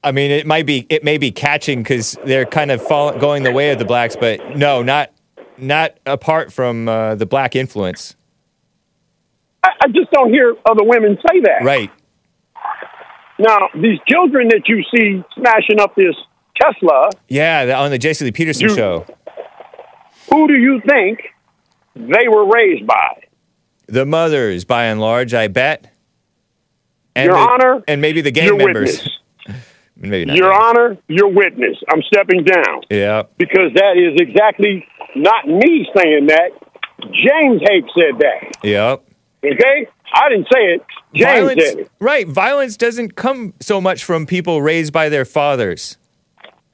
I mean, it might be it may be catching because they're kind of fall, going the way of the blacks, but no, not not apart from uh, the black influence. I, I just don't hear other women say that. Right. Now, these children that you see smashing up this Tesla, Yeah, on the Jesse Lee Peterson You- show. who do you think they were raised by? The mothers, by and large, I bet. And Your the- Honor, and maybe the gang members. witness. Maybe not. Your Honor, your witness. I'm stepping down Yeah. because that is exactly not me saying that. James Hake said that. Yep. Okay? I didn't say it. James Violence, said it. right. Violence doesn't come so much from people raised by their fathers.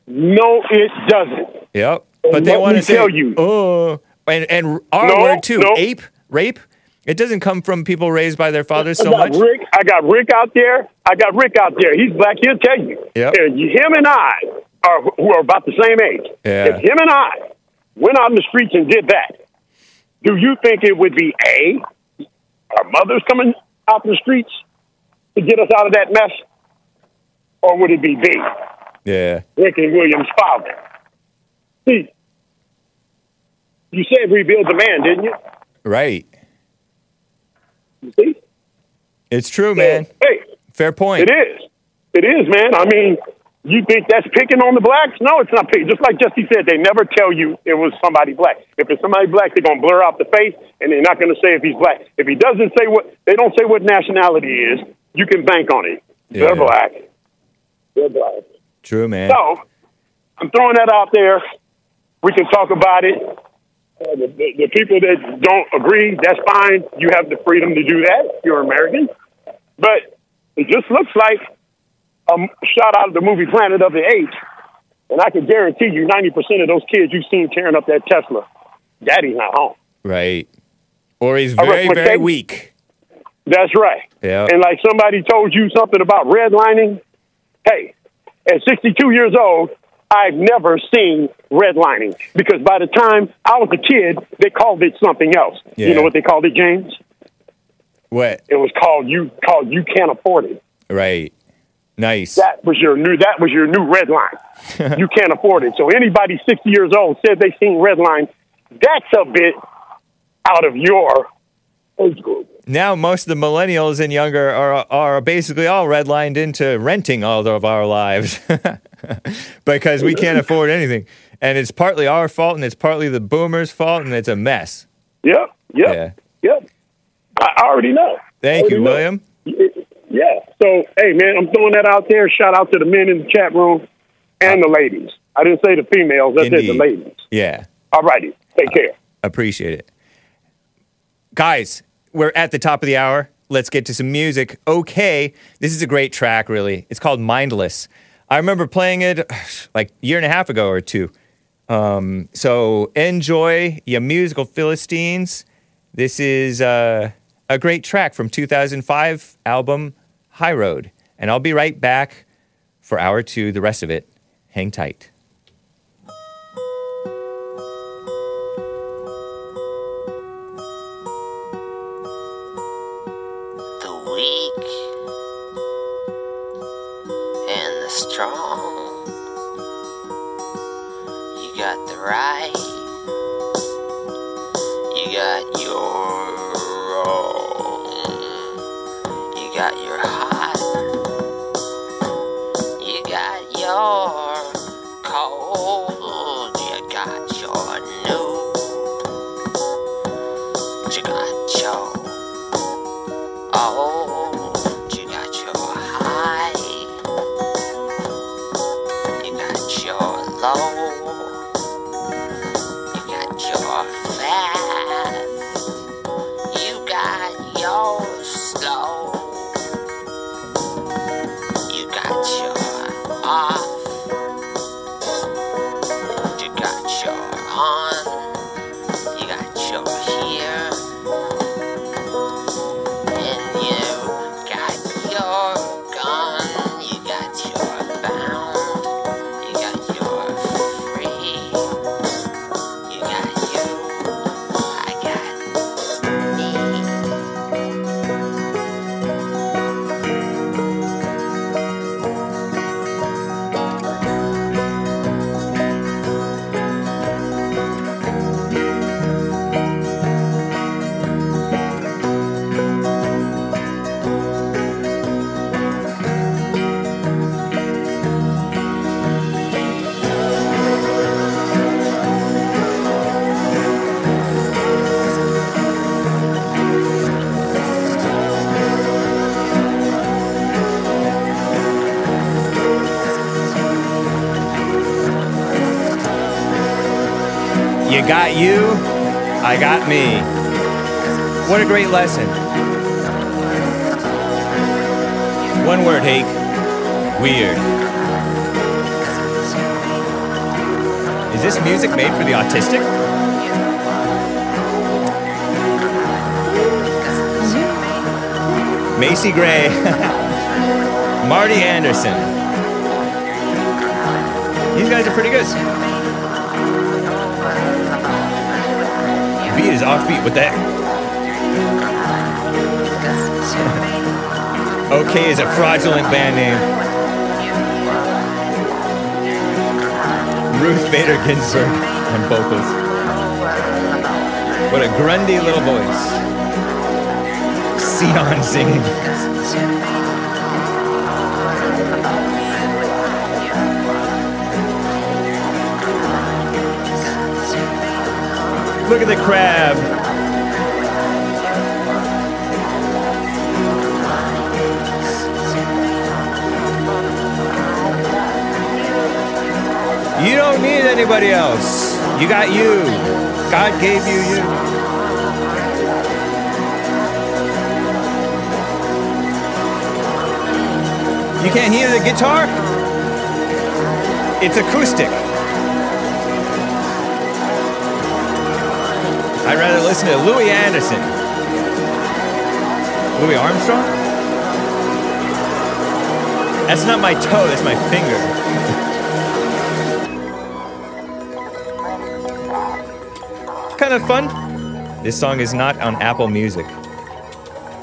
No, it doesn't. Yep. And But they want to say, tell you- oh, and, and our No, word too, no. ape, rape. It doesn't come from people raised by their fathers so much. Rick. I got Rick out there. I got Rick out there. He's black. He'll tell you. Yep. And him and I are who are about the same age. Yeah. If him and I went out in the streets and did that, do you think it would be a our mothers coming out in the streets to get us out of that mess, or would it be B Yeah. Rick and William's father? See, you said rebuild the man, didn't you? Right. You see, It's true, man. Hey, Fair point. It is. It is, man. I mean, you think that's picking on the blacks? No, it's not picking. Just like Jesse said, they never tell you it was somebody black. If it's somebody black, they're gonna blur out the face, and they're not gonna say if he's black. If he doesn't say what they don't say what nationality is, you can bank on it. Yeah. They're black. They're black. True, man. So I'm throwing that out there. We can talk about it. The, the, the people that don't agree, that's fine. You have the freedom to do that. You're American. But it just looks like a shot out of the movie Planet of the Apes. And I can guarantee you 90% of those kids you've seen tearing up that Tesla, daddy's not home. Right. Or he's very, very weak. That's right. Yeah. And like somebody told you something about redlining, hey, at 62 years old, I've never seen redlining because by the time I was a kid, they called it something else. Yeah. You know what they called it, James? What? It was called you called you can't afford it. Right. Nice. That was your new that was your new red line. you can't afford it. So anybody 60 years old said they seen red line, that's a bit out of your age group. now most of the millennials and younger are are basically all redlined into renting all of our lives because we can't afford anything and it's partly our fault and it's partly the boomers fault and it's a mess Yep. Yep. Yeah. Yep. I already know. thank I you know. william Yeah. So, hey, man, I'm throwing that out there. Shout out to the men in the chat room and the ladies. I didn't say the females. I said the ladies. yeah All righty. Take uh, care. appreciate it guys we're at the top of the hour let's get to some music okay this is a great track really it's called mindless i remember playing it like a year and a half ago or two. Um, so enjoy your musical philistines. This is uh, a great track from 2005 album high road. And i'll be right back for hour two the rest of it. Hang tight What a great lesson. One word, Hake. Weird. Is this music made for the autistic? Macy Gray, Marty Anderson. These guys are pretty good. Beat is offbeat with that. Okay is a fraudulent band name. Ruth Bader Ginsburg on vocals. What a grundy little voice. Sion singing. Look at the crab. You don't need anybody else. You got you. God gave you you. You can't hear the guitar? It's acoustic. I'd rather listen to Louis Anderson. Louis Armstrong? That's not my toe, that's my finger. kind fun. This song is not on Apple Music.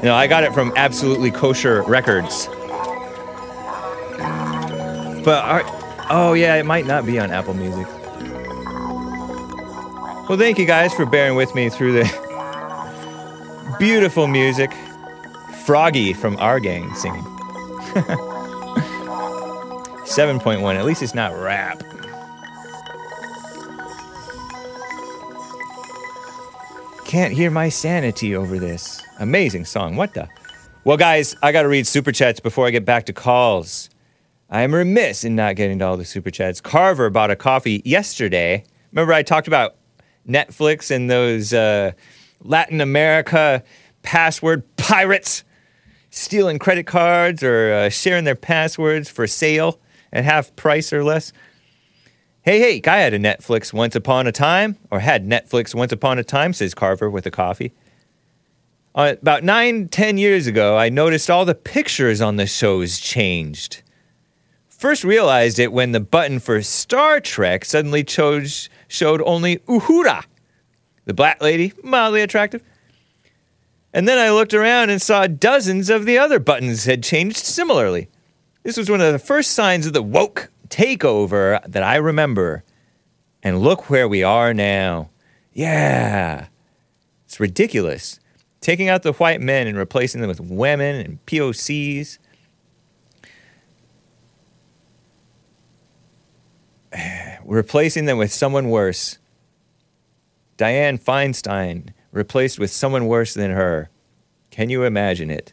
No, I got it from Absolutely Kosher Records. But are, oh yeah, it might not be on Apple Music. Well, thank you guys for bearing with me through the beautiful music. Froggy from our gang singing. 7.1. At least it's not rap. Can't hear my sanity over this. Amazing song. What the? Well, guys, I got to read super chats before I get back to calls. I am remiss in not getting to all the super chats. Carver bought a coffee yesterday. Remember, I talked about Netflix and those uh, Latin America password pirates stealing credit cards or uh, sharing their passwords for sale at half price or less. Hey, hey, I had a Netflix once upon a time, or had Netflix once upon a time, says Carver with a coffee. Uh, about nine, ten years ago, I noticed all the pictures on the shows changed. First realized it when the button for Star Trek suddenly chose, showed only Uhura, the black lady, mildly attractive. And then I looked around and saw dozens of the other buttons had changed similarly. This was one of the first signs of the woke takeover that I remember. And look where we are now. Yeah. It's ridiculous. Taking out the white men and replacing them with women and POCs. replacing them with someone worse. Dianne Feinstein replaced with someone worse than her. Can you imagine it?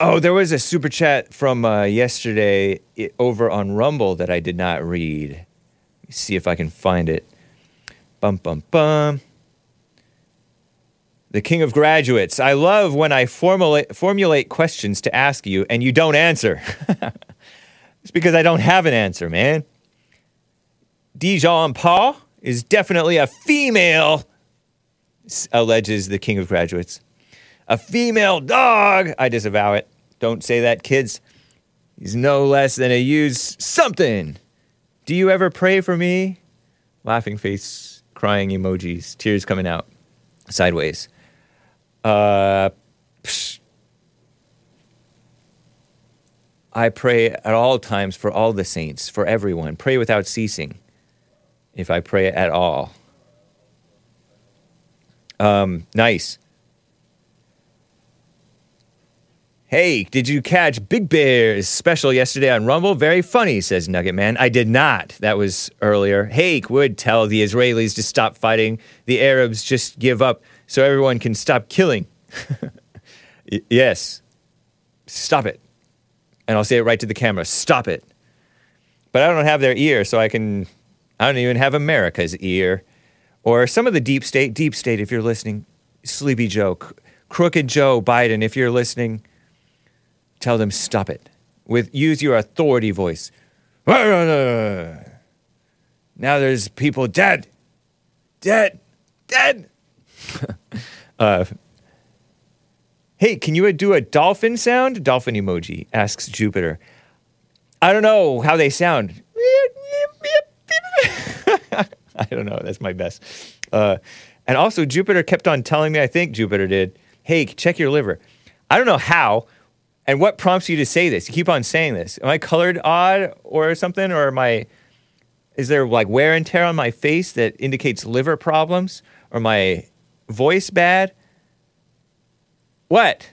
Oh, there was a super chat from uh, yesterday i- over on Rumble that I did not read. See if I can find it. Bum, bum, bum. The king of graduates. I love when I formulate, formulate questions to ask you and you don't answer. it's because I don't have an answer, man. Dijon Paul is definitely a female, alleges the king of graduates. A female dog. I disavow it. Don't say that, kids. He's no less than a used something. Do you ever pray for me? Laughing face, crying emojis, tears coming out sideways. Uh, psh. I pray at all times for all the saints, for everyone. Pray without ceasing, if I pray at all. Um, nice. Hey, did you catch Big Bear's special yesterday on Rumble? Very funny, says Nugget Man. I did not. That was earlier. Hake would tell the Israelis to stop fighting. The Arabs just give up so everyone can stop killing. Y- yes. Stop it. And I'll say it right to the camera. Stop it. But I don't have their ear, so I can I don't even have America's ear. Or some of the deep state, deep state, if you're listening, Sleepy Joe, C- Crooked Joe Biden, if you're listening, tell them stop it. With use your authority voice. Now there's people dead. Dead. Dead. uh, hey, can you do a dolphin sound? Dolphin emoji, asks Jupiter. I don't know how they sound. I don't know. That's my best. Uh, and also, Jupiter kept on telling me, I think Jupiter did, hey, check your liver. I don't know how and what prompts you to say this. You keep on saying this. Am I colored odd or something? Or am I, is there like wear and tear on my face that indicates liver problems? Or my voice bad? What?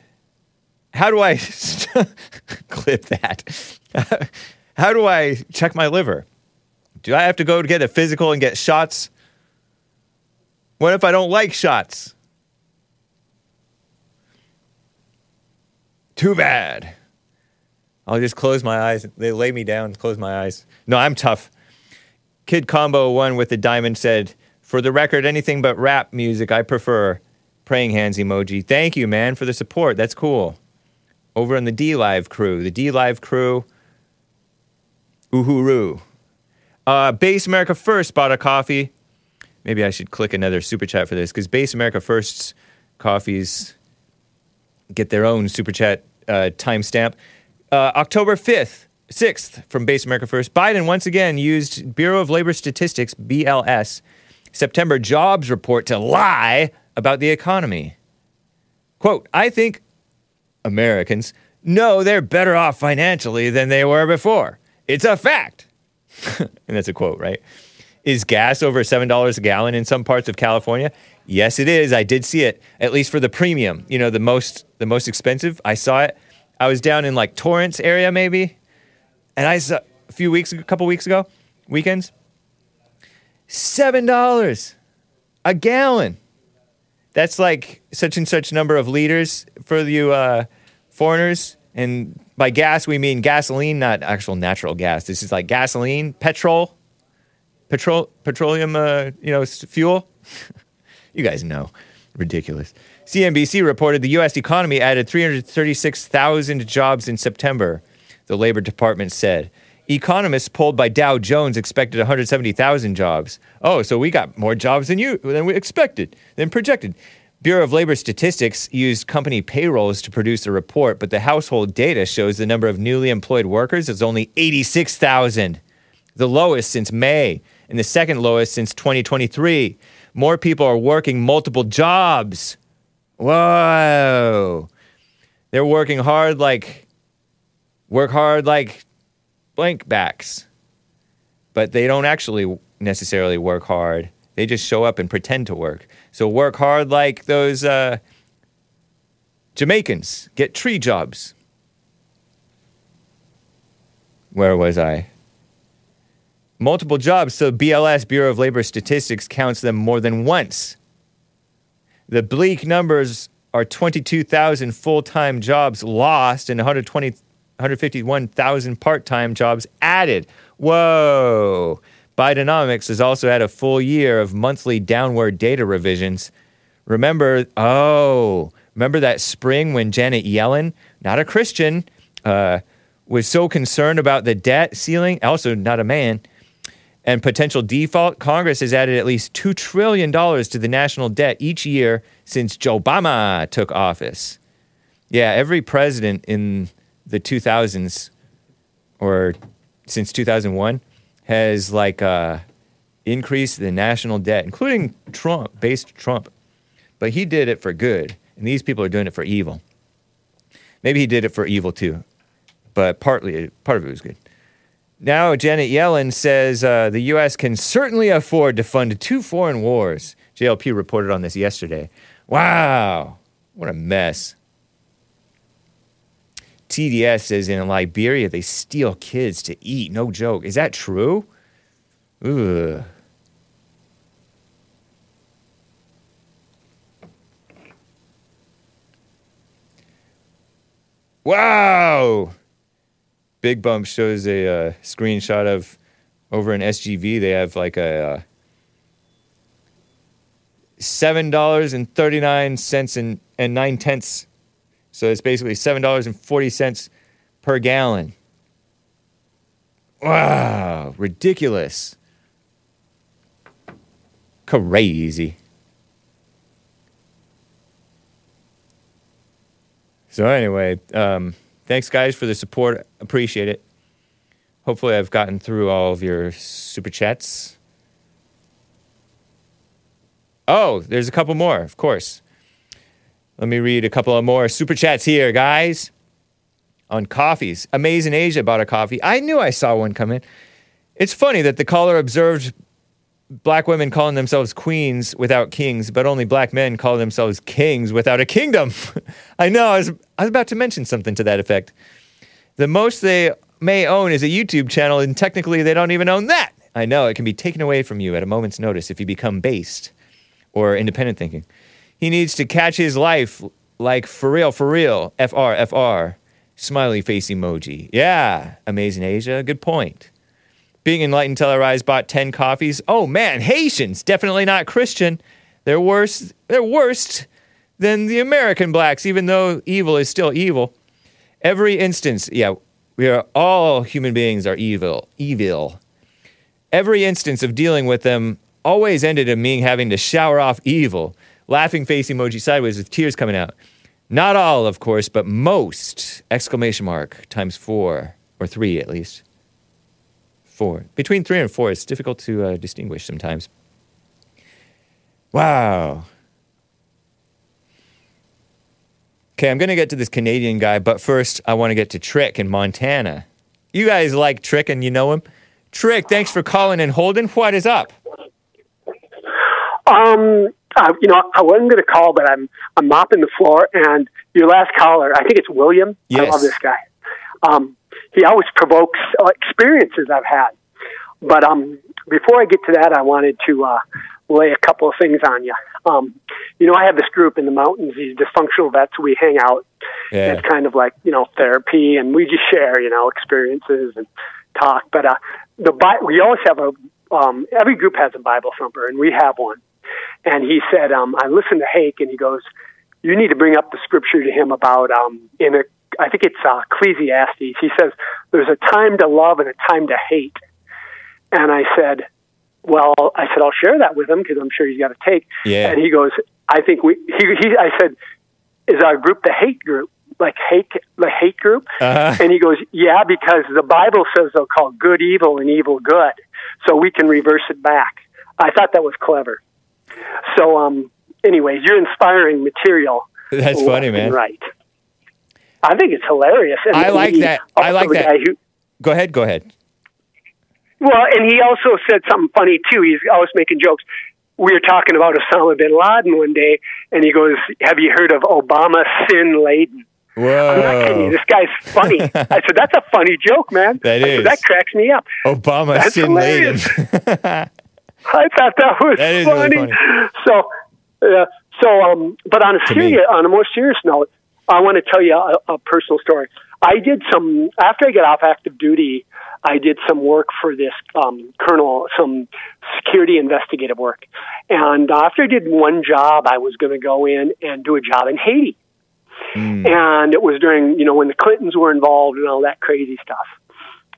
How do I clip that? How do I check my liver? Do I have to go to get a physical and get shots? What if I don't like shots? Too bad. I'll just close my eyes. They lay me down, close my eyes. No, I'm tough. Kid Combo one with the diamond said, For the record, anything but rap music I prefer. Praying hands emoji. Thank you, man, for the support. That's cool. Over on the DLive crew. The DLive crew. Uhuru. Uh, Based America First bought a coffee. Maybe I should click another super chat for this because Based America First's coffees get their own super chat uh, timestamp. Uh, October 5th, 6th from Based America First. Biden once again used Bureau of Labor Statistics, BLS, September jobs report to lie about the economy. Quote, I think Americans know they're better off financially than they were before. It's a fact. and that's a quote, right? Is gas over $7 a gallon in some parts of California? Yes, it is. I did see it, at least for the premium, you know, the most the most expensive. I saw it. I was down in like Torrance area maybe, and I saw a few weeks a couple weeks ago, weekends. $7 a gallon. That's like such and such number of liters for you uh, foreigners. And by gas, we mean gasoline, not actual natural gas. This is like gasoline, petrol, petrol, petroleum, uh, you know, fuel. you guys know, ridiculous. CNBC reported the U.S. economy added 336,000 jobs in September. The Labor Department said. Economists polled by Dow Jones expected 170,000 jobs. Oh, so we got more jobs than you than we expected, than projected. Bureau of Labor Statistics used company payrolls to produce the report, but the household data shows the number of newly employed workers is only 86,000, the lowest since May, and the second lowest since 2023. More people are working multiple jobs. Whoa. They're working hard like work hard like blank backs. But they don't actually necessarily work hard. They just show up and pretend to work. So work hard like those uh, Jamaicans. Get tree jobs. Where was I? Multiple jobs. So BLS, Bureau of Labor Statistics, counts them more than once. The bleak numbers are 22,000 full time jobs lost and 120, 151,000 part time jobs added. Whoa. Bidenomics has also had a full year of monthly downward data revisions. Remember, oh, remember that spring when Janet Yellen, not a Christian, uh, was so concerned about the debt ceiling, also not a man, and potential default, Congress has added at least $2 trillion to the national debt each year since Joe Obama took office. Yeah, every president in the 2000s or since 2001 has like uh, increased the national debt, including Trump, based Trump. But he did it for good, and these people are doing it for evil. Maybe he did it for evil too, but partly part of it was good. Now, Janet Yellen says uh, the U.S. can certainly afford to fund two foreign wars. JLP reported on this yesterday. Wow, what a mess. TDS says in Liberia they steal kids to eat. No joke. Is that true? Ugh. Wow. Big Bump shows a uh, screenshot of over in SGV, they have like a uh, seven dollars and thirty nine cents and and nine tenths. So it's basically seven dollars and forty cents per gallon. Wow, ridiculous. Crazy. So anyway, um, thanks guys for the support. Appreciate it. Hopefully, I've gotten through all of your super chats. Oh, there's a couple more, of course. Let me read a couple of more super chats here, guys. On coffees. Amazing Asia bought a coffee. I knew I saw one come in. It's funny that the caller observed black women calling themselves queens without kings, but only black men call themselves kings without a kingdom. I know, I was, I was about to mention something to that effect. The most they may own is a YouTube channel, and technically they don't even own that. I know, it can be taken away from you at a moment's notice if you become based or independent thinking. He needs to catch his life like for real, for real. FR, FR. Smiley face emoji. Yeah, amazing Asia. Good point. Being enlightened till our eyes bought 10 coffees. Oh man, Haitians, definitely not Christian. They're worse, they're worse than the American blacks, even though evil is still evil. Every instance, yeah, we are all human beings are evil, evil. Every instance of dealing with them always ended in me having to shower off evil. Laughing face emoji sideways with tears coming out. Not all, of course, but most! Exclamation mark times four, or three at least. Four. Between three and four, it's difficult to uh, distinguish sometimes. Wow. Okay, I'm going to get to this Canadian guy, but first I want to get to Trick in Montana. You guys like Trick and you know him? Trick, thanks for calling and holding. What is up? Um, uh, you know, I wasn't going to call, but I'm I'm mopping the floor, and your last caller, I think it's William. I love this guy. Um, he always provokes uh, experiences I've had. But um, before I get to that, I wanted to uh, lay a couple of things on you. Um, you know, I have this group in the mountains, these dysfunctional vets. We hang out. Yeah. It's kind of like you know therapy, and we just share you know experiences and talk. But uh, the Bi- we always have a um, every group has a Bible thumper, and we have one. And he said, um, I listened to Hake, and he goes, "You need to bring up the scripture to him about um, in a I think it's uh, Ecclesiastes. He says there's a time to love and a time to hate." And I said, "Well, I said I'll share that with him because I'm sure he's got a take." Yeah. And he goes, "I think we." He, he I said, "Is our group the hate group?" Like hate, the hate group, Uh-huh. and he goes, "Yeah, because the Bible says they'll call good evil and evil good, so we can reverse it back." I thought that was clever. So, um, anyways, you're inspiring material. That's funny, man. Right. I think it's hilarious. And I like that. I like that. guy who- Go ahead, go ahead. well, and he also said something funny too. He's always making jokes. We were talking about Osama bin Laden one day, and he goes, "Have you heard of Obama sin laden?" I'm not kidding you. Whoa. This guy's funny. I said, "That's a funny joke, man." That I said, that cracks me up. Obama That's sin laden. I thought that was That is really funny. So, uh, so, um, but on a serious, on a more serious note, I want to tell you a, a personal story. I did some after I got off active duty. I did some work for this um, colonel, some security investigative work, and after I did one job, I was going to go in and do a job in Haiti, Mm. and it was during you know when the Clintons were involved and all that crazy stuff.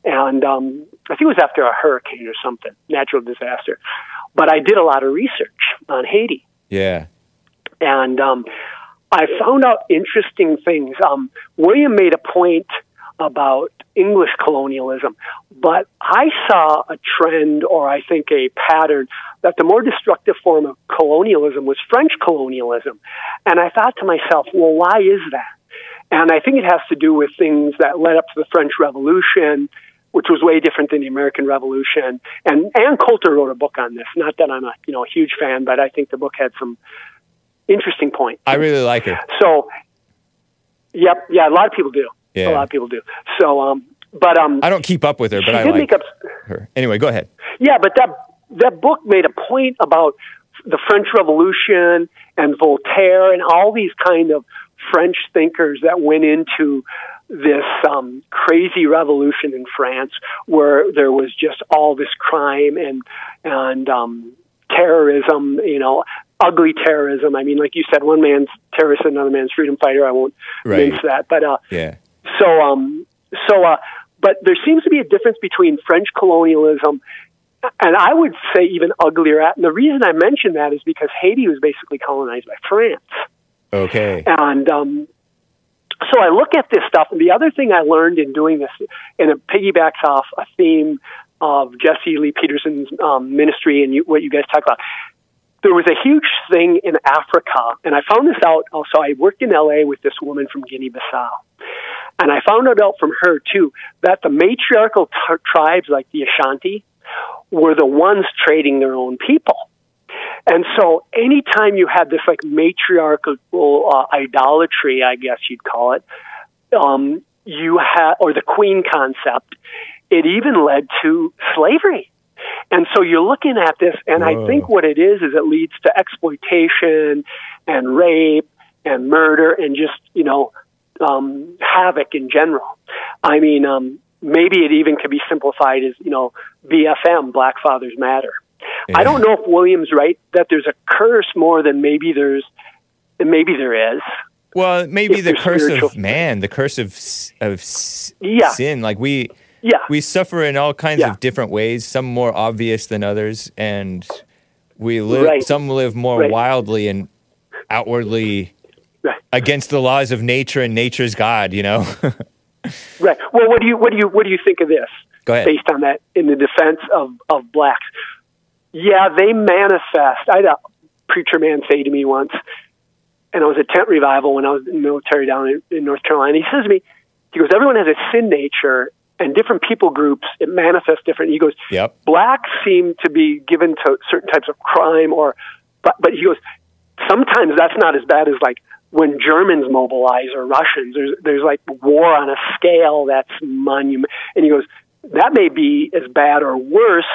And um, I think it was after a hurricane or something, natural disaster. But I did a lot of research on Haiti, Yeah. and um, I found out interesting things. Um, William made a point about English colonialism, but I saw a trend, or I think a pattern, that the more destructive form of colonialism was French colonialism. And I thought to myself, well, why is that? And I think it has to do with things that led up to the French Revolution, which was way different than the American Revolution. And Ann Coulter wrote a book on this. Not that I'm a you know a huge fan, but I think the book had some interesting point. I really like her. So, yep, yeah, a lot of people do. Yeah. A lot of people do. So, um, but um, I don't keep up with her, but I like make up. her. Anyway, go ahead. Yeah, but that that book made a point about the French Revolution and Voltaire and all these kind of French thinkers that went into this um, crazy revolution in France, where there was just all this crime and and um, terrorism. You know, ugly terrorism. I mean, like you said, one man's terrorist, another man's freedom fighter. I won't Right. mince that, but uh, Yeah. so, um, so, uh, but there seems to be a difference between French colonialism and I would say even uglier at. And the reason I mention that is because Haiti was basically colonized by France. Okay. And um, so I look at this stuff. And the other thing I learned in doing this, and it piggybacks off a theme of Jesse Lee Peterson's um, ministry and you, what you guys talk about. There was a huge thing in Africa, and I found this out. Also, I worked in LA with this woman from Guinea-Bissau, and I found it out from her too that the matriarchal t- tribes, like the Ashanti, were the ones trading their own people. And so, anytime you had this like matriarchal uh, idolatry, I guess you'd call it, um, you had, or the queen concept, it even led to slavery. And so you're looking at this, and Whoa. I think what it is is it leads to exploitation and rape and murder and just you know um, havoc in general. I mean, um, maybe it even could be simplified as you know BFM, Black Fathers Matter. I don't know if William's right that there's a curse more than maybe there's maybe there is. Well, maybe the curse spiritual. of man, the curse of of Yeah. sin. Like we Yeah. we suffer in all kinds Yeah. of different ways. Some more obvious than others, and we live. Right. Some live more Right. wildly and outwardly Right. against the laws of nature and nature's God. You know. Right. Well, what do you what do you what do you think of this? Go ahead. Based on that, in the defense of of blacks, yeah, they manifest. I had a preacher man say to me once, and I was at tent revival when I was in the military down in, in North Carolina. He says to me, he goes, everyone has a sin nature, and different people groups it manifests different. He goes, Yep. blacks seem to be given to certain types of crime, or but but he goes, sometimes that's not as bad as like when Germans mobilize or Russians. There's there's like war on a scale that's monument. And he goes, that may be as bad or worse.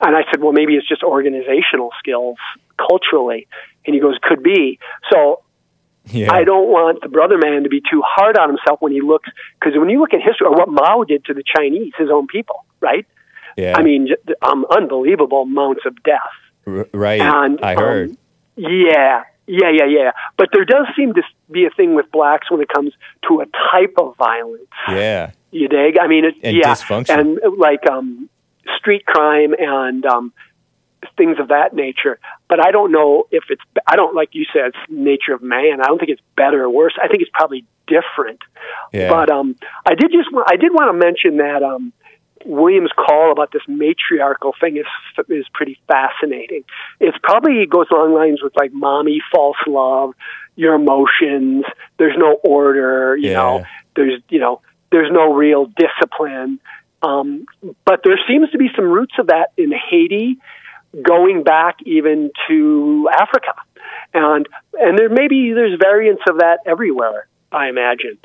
And I said, well, maybe it's just organizational skills culturally. And he goes, could be. So Yeah. I don't want the brother man to be too hard on himself when he looks, because when you look at history, or what Mao did to the Chinese, his own people, right? Yeah. I mean, um, unbelievable amounts of death. R- right. And I um, heard. yeah, yeah, yeah, yeah. But there does seem to be a thing with blacks when it comes to a type of violence. yeah. You dig? I mean, it, And yeah, dysfunction. and like um, street crime and um, things of that nature. But I don't know if it's. I don't like you said. It's nature of man. I don't think it's better or worse. I think it's probably different. Yeah. But um, I did just. I did want to mention that um, William's call about this matriarchal thing is is pretty fascinating. It's probably goes along lines with like mommy false love, your emotions. There's no order. You Yeah. know. There's you know. There's no real discipline. Um, but there seems to be some roots of that in Haiti, going back even to Africa, and and there maybe there's variants of that everywhere. I imagine,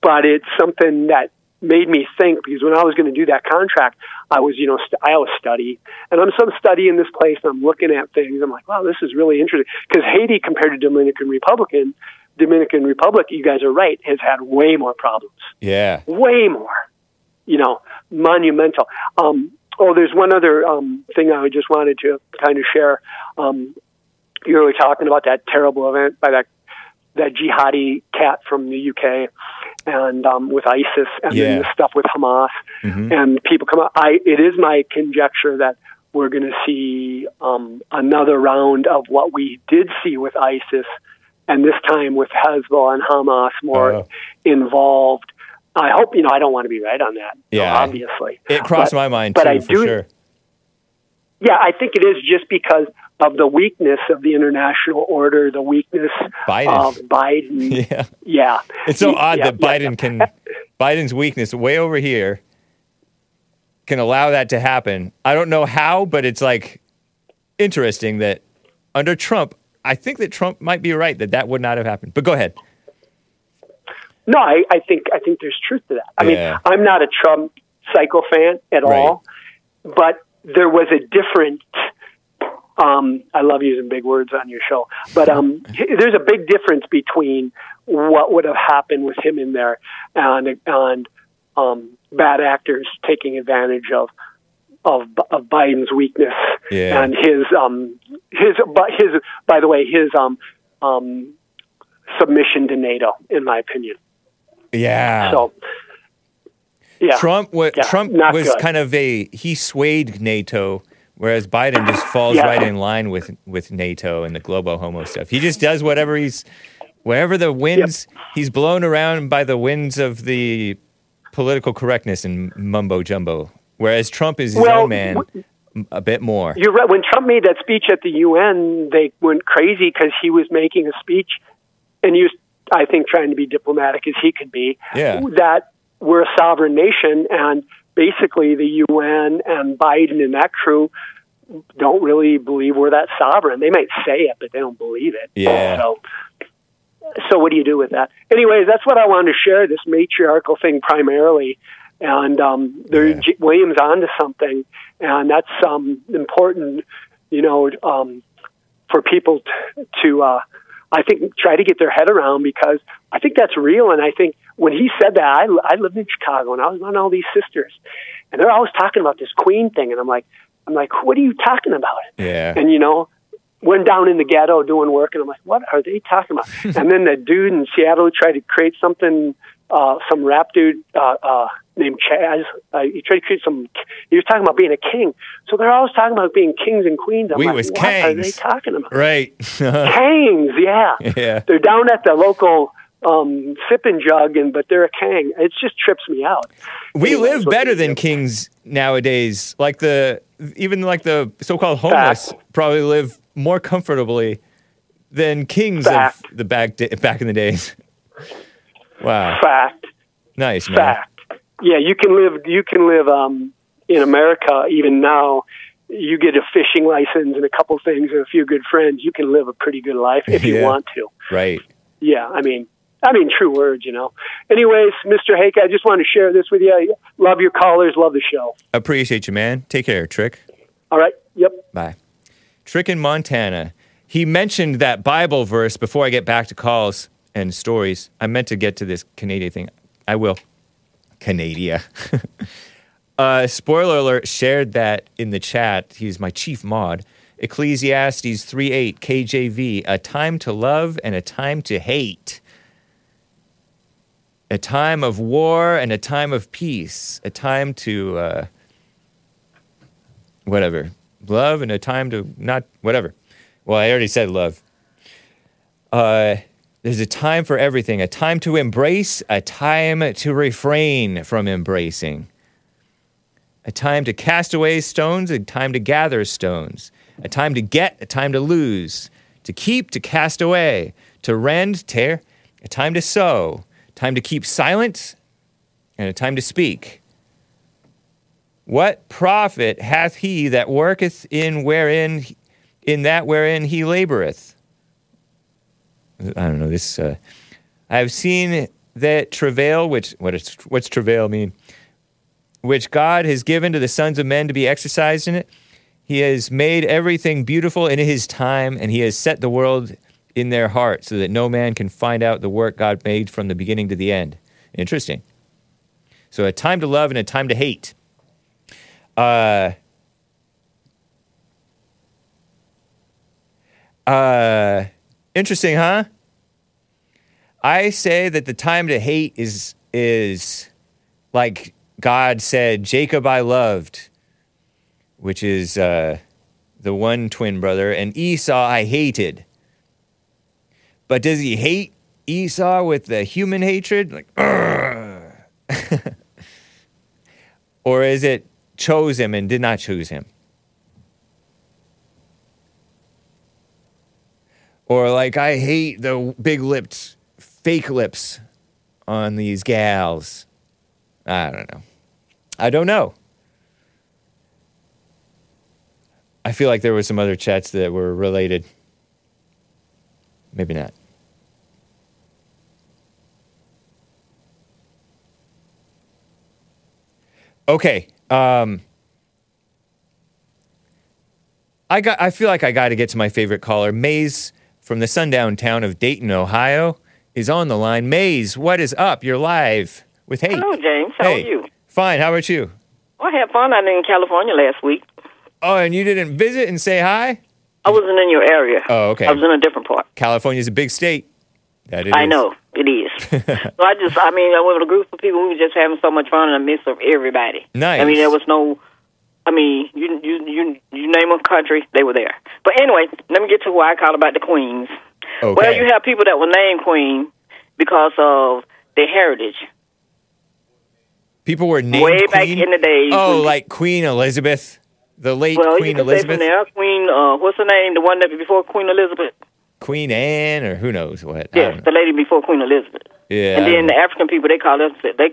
but it's something that made me think because when I was going to do that contract, I was you know st- I was study, and I'm some study in this place, and I'm looking at things. I'm like, wow, this is really interesting because Haiti compared to Dominican Republican. Dominican Republic, you guys are right, has had way more problems yeah. way more, you know, monumental. Um, oh, there's one other um, thing I just wanted to kind of share. Um, you were talking about that terrible event by that that jihadi cat from the UK, and um, with ISIS, and Yeah. then the stuff with Hamas, Mhm. and people come out. I it is my conjecture that we're going to see um, another round of what we did see with ISIS, and this time with Hezbollah and Hamas more Oh. involved. I hope you know. I don't want to be right on that. Yeah. obviously, It crossed But- my mind but too, I for do- sure. Yeah, I think it is just because of the weakness of the international order, the weakness Biden. of Biden. Yeah. yeah, It's so odd yeah, that Biden yeah. can Biden's weakness way over here can allow that to happen. I don't know how, but it's like interesting that under Trump, I think that Trump might be right that that would not have happened. But go ahead. No, I, I think I think there's truth to that. I Yeah. mean, I'm not a Trump psycho fan at Right. all, but there was a different. Um, I love using big words on your show, but um, there's a big difference between what would have happened with him in there, and and um, bad actors taking advantage of of, of Biden's weakness Yeah. and his um his but his by the way his um um submission to NATO in my opinion. Yeah. So yeah, Trump wa- Yeah, Trump was good. kind of a he swayed NATO, whereas Biden just falls Yeah. right in line with with NATO and the global homo stuff. He just does whatever he's wherever the winds he's blown around by the winds of the political correctness and mumbo jumbo. Whereas Trump is his Well, own man a bit more. You're right. When Trump made that speech at the UN, they went crazy because he was making a speech, and he was, I think, trying to be diplomatic as he could be. Yeah. That we're a sovereign nation, and basically the UN and Biden and that crew don't really believe we're that sovereign. They might say it, but they don't believe it. Yeah. So, so what do you do with that? Anyways, that's what I wanted to share. This matriarchal thing primarily, and um, there Yeah. J- Williams onto something, and that's um, important. You know, um, for people t- to, uh, I think, try to get their head around because I think that's real. And I think when he said that, I, I lived in Chicago and I was on all these sisters, and they're always talking about this Queen thing, and I'm like, I'm like, what are you talking about? Yeah. And you know, went down in the ghetto doing work, and I'm like, what are they talking about? and then the dude in Seattle tried to create something. Uh, some rap dude uh, uh, named Chaz. Uh, he tried to create some. He was talking about being a king. So they're always talking about being kings and queens. I'm We like, was what are they talking about? Right. Kangs, yeah. Yeah. They're down at the local um, sipping jug, and but they're a kang. It just trips me out. we Anyways, live better than do? kings nowadays. Like the even like the so-called homeless Fact. probably live more comfortably than kings Fact. of the back back in the days. Wow, Fact. nice man. fact. Yeah, you can live. You can live um, in America even now. You get a fishing license and a couple things and a few good friends. You can live a pretty good life if you Yeah. want to. Right. Yeah, I mean, I mean, true words, you know. Anyways, Mr. Hake, I just want to share this with you. I Love your callers. Love the show. Appreciate you, man. Take care, Trick. All right. Yep. Bye. Trick in Montana. He mentioned that Bible verse before I get back to calls and stories. I meant to get to this Canadian thing. I will. Canada. uh, spoiler alert, shared that in the chat. He's my chief mod. Ecclesiastes 3:8 KJV, a time to love and a time to hate. A time of war and a time of peace. A time to uh, whatever. Love and a time to not whatever. Well, I already said love. Uh, there's a time for everything, a time to embrace, a time to refrain from embracing. A time to cast away stones, a time to gather stones. A time to get, a time to lose. To keep, to cast away. To rend, tear. A time to sow. Time to keep silent, and a time to speak. What profit hath he that worketh in wherein in that wherein he laboreth? I don't know this. Uh, I have seen that travail, which what is what's travail mean? Which God has given to the sons of men to be exercised in it. He has made everything beautiful in His time, and He has set the world in their heart, so that no man can find out the work God made from the beginning to the end. Interesting. So a time to love and a time to hate. Uh, uh, interesting, huh? I say that the time to hate is is like God said, Jacob I loved, which is uh, the one twin brother, and Esau I hated. But does he hate Esau with the human hatred? Like, or is it chose him and did not choose him? Or like, I hate the big lipped, fake lips on these gals. I don't know. I don't know. I feel like there were some other chats that were related. Maybe not. Okay. Um, I got. I feel like I got to get to my favorite caller, Maze from the sundown town of Dayton, Ohio. Is on the line. Maze, what is up? You're live with Hey. Hello, James. How hey. are you? Fine. How about you? Well, I had fun out in California last week. Oh, and you didn't visit and say hi? I wasn't in your area. Oh, okay. I was in a different part. California's a big state. That it I is. know it is. so I just, I mean, I went with a group of people. We were just having so much fun in the midst of everybody. Nice. I mean, there was no. I mean, you you you you name a country, they were there. But anyway, let me get to why I called about the queens. Okay. Well, you have people that were named queen because of their heritage. People were named Way back in the days Oh, when- like Queen Elizabeth, the late Well, Queen Elizabeth, say from there, Queen. Uh, what's her name? The one that before Queen Elizabeth. Queen Anne, or who knows what? Yes, don't the lady before Queen Elizabeth. Yeah. And then the. African people, they call them they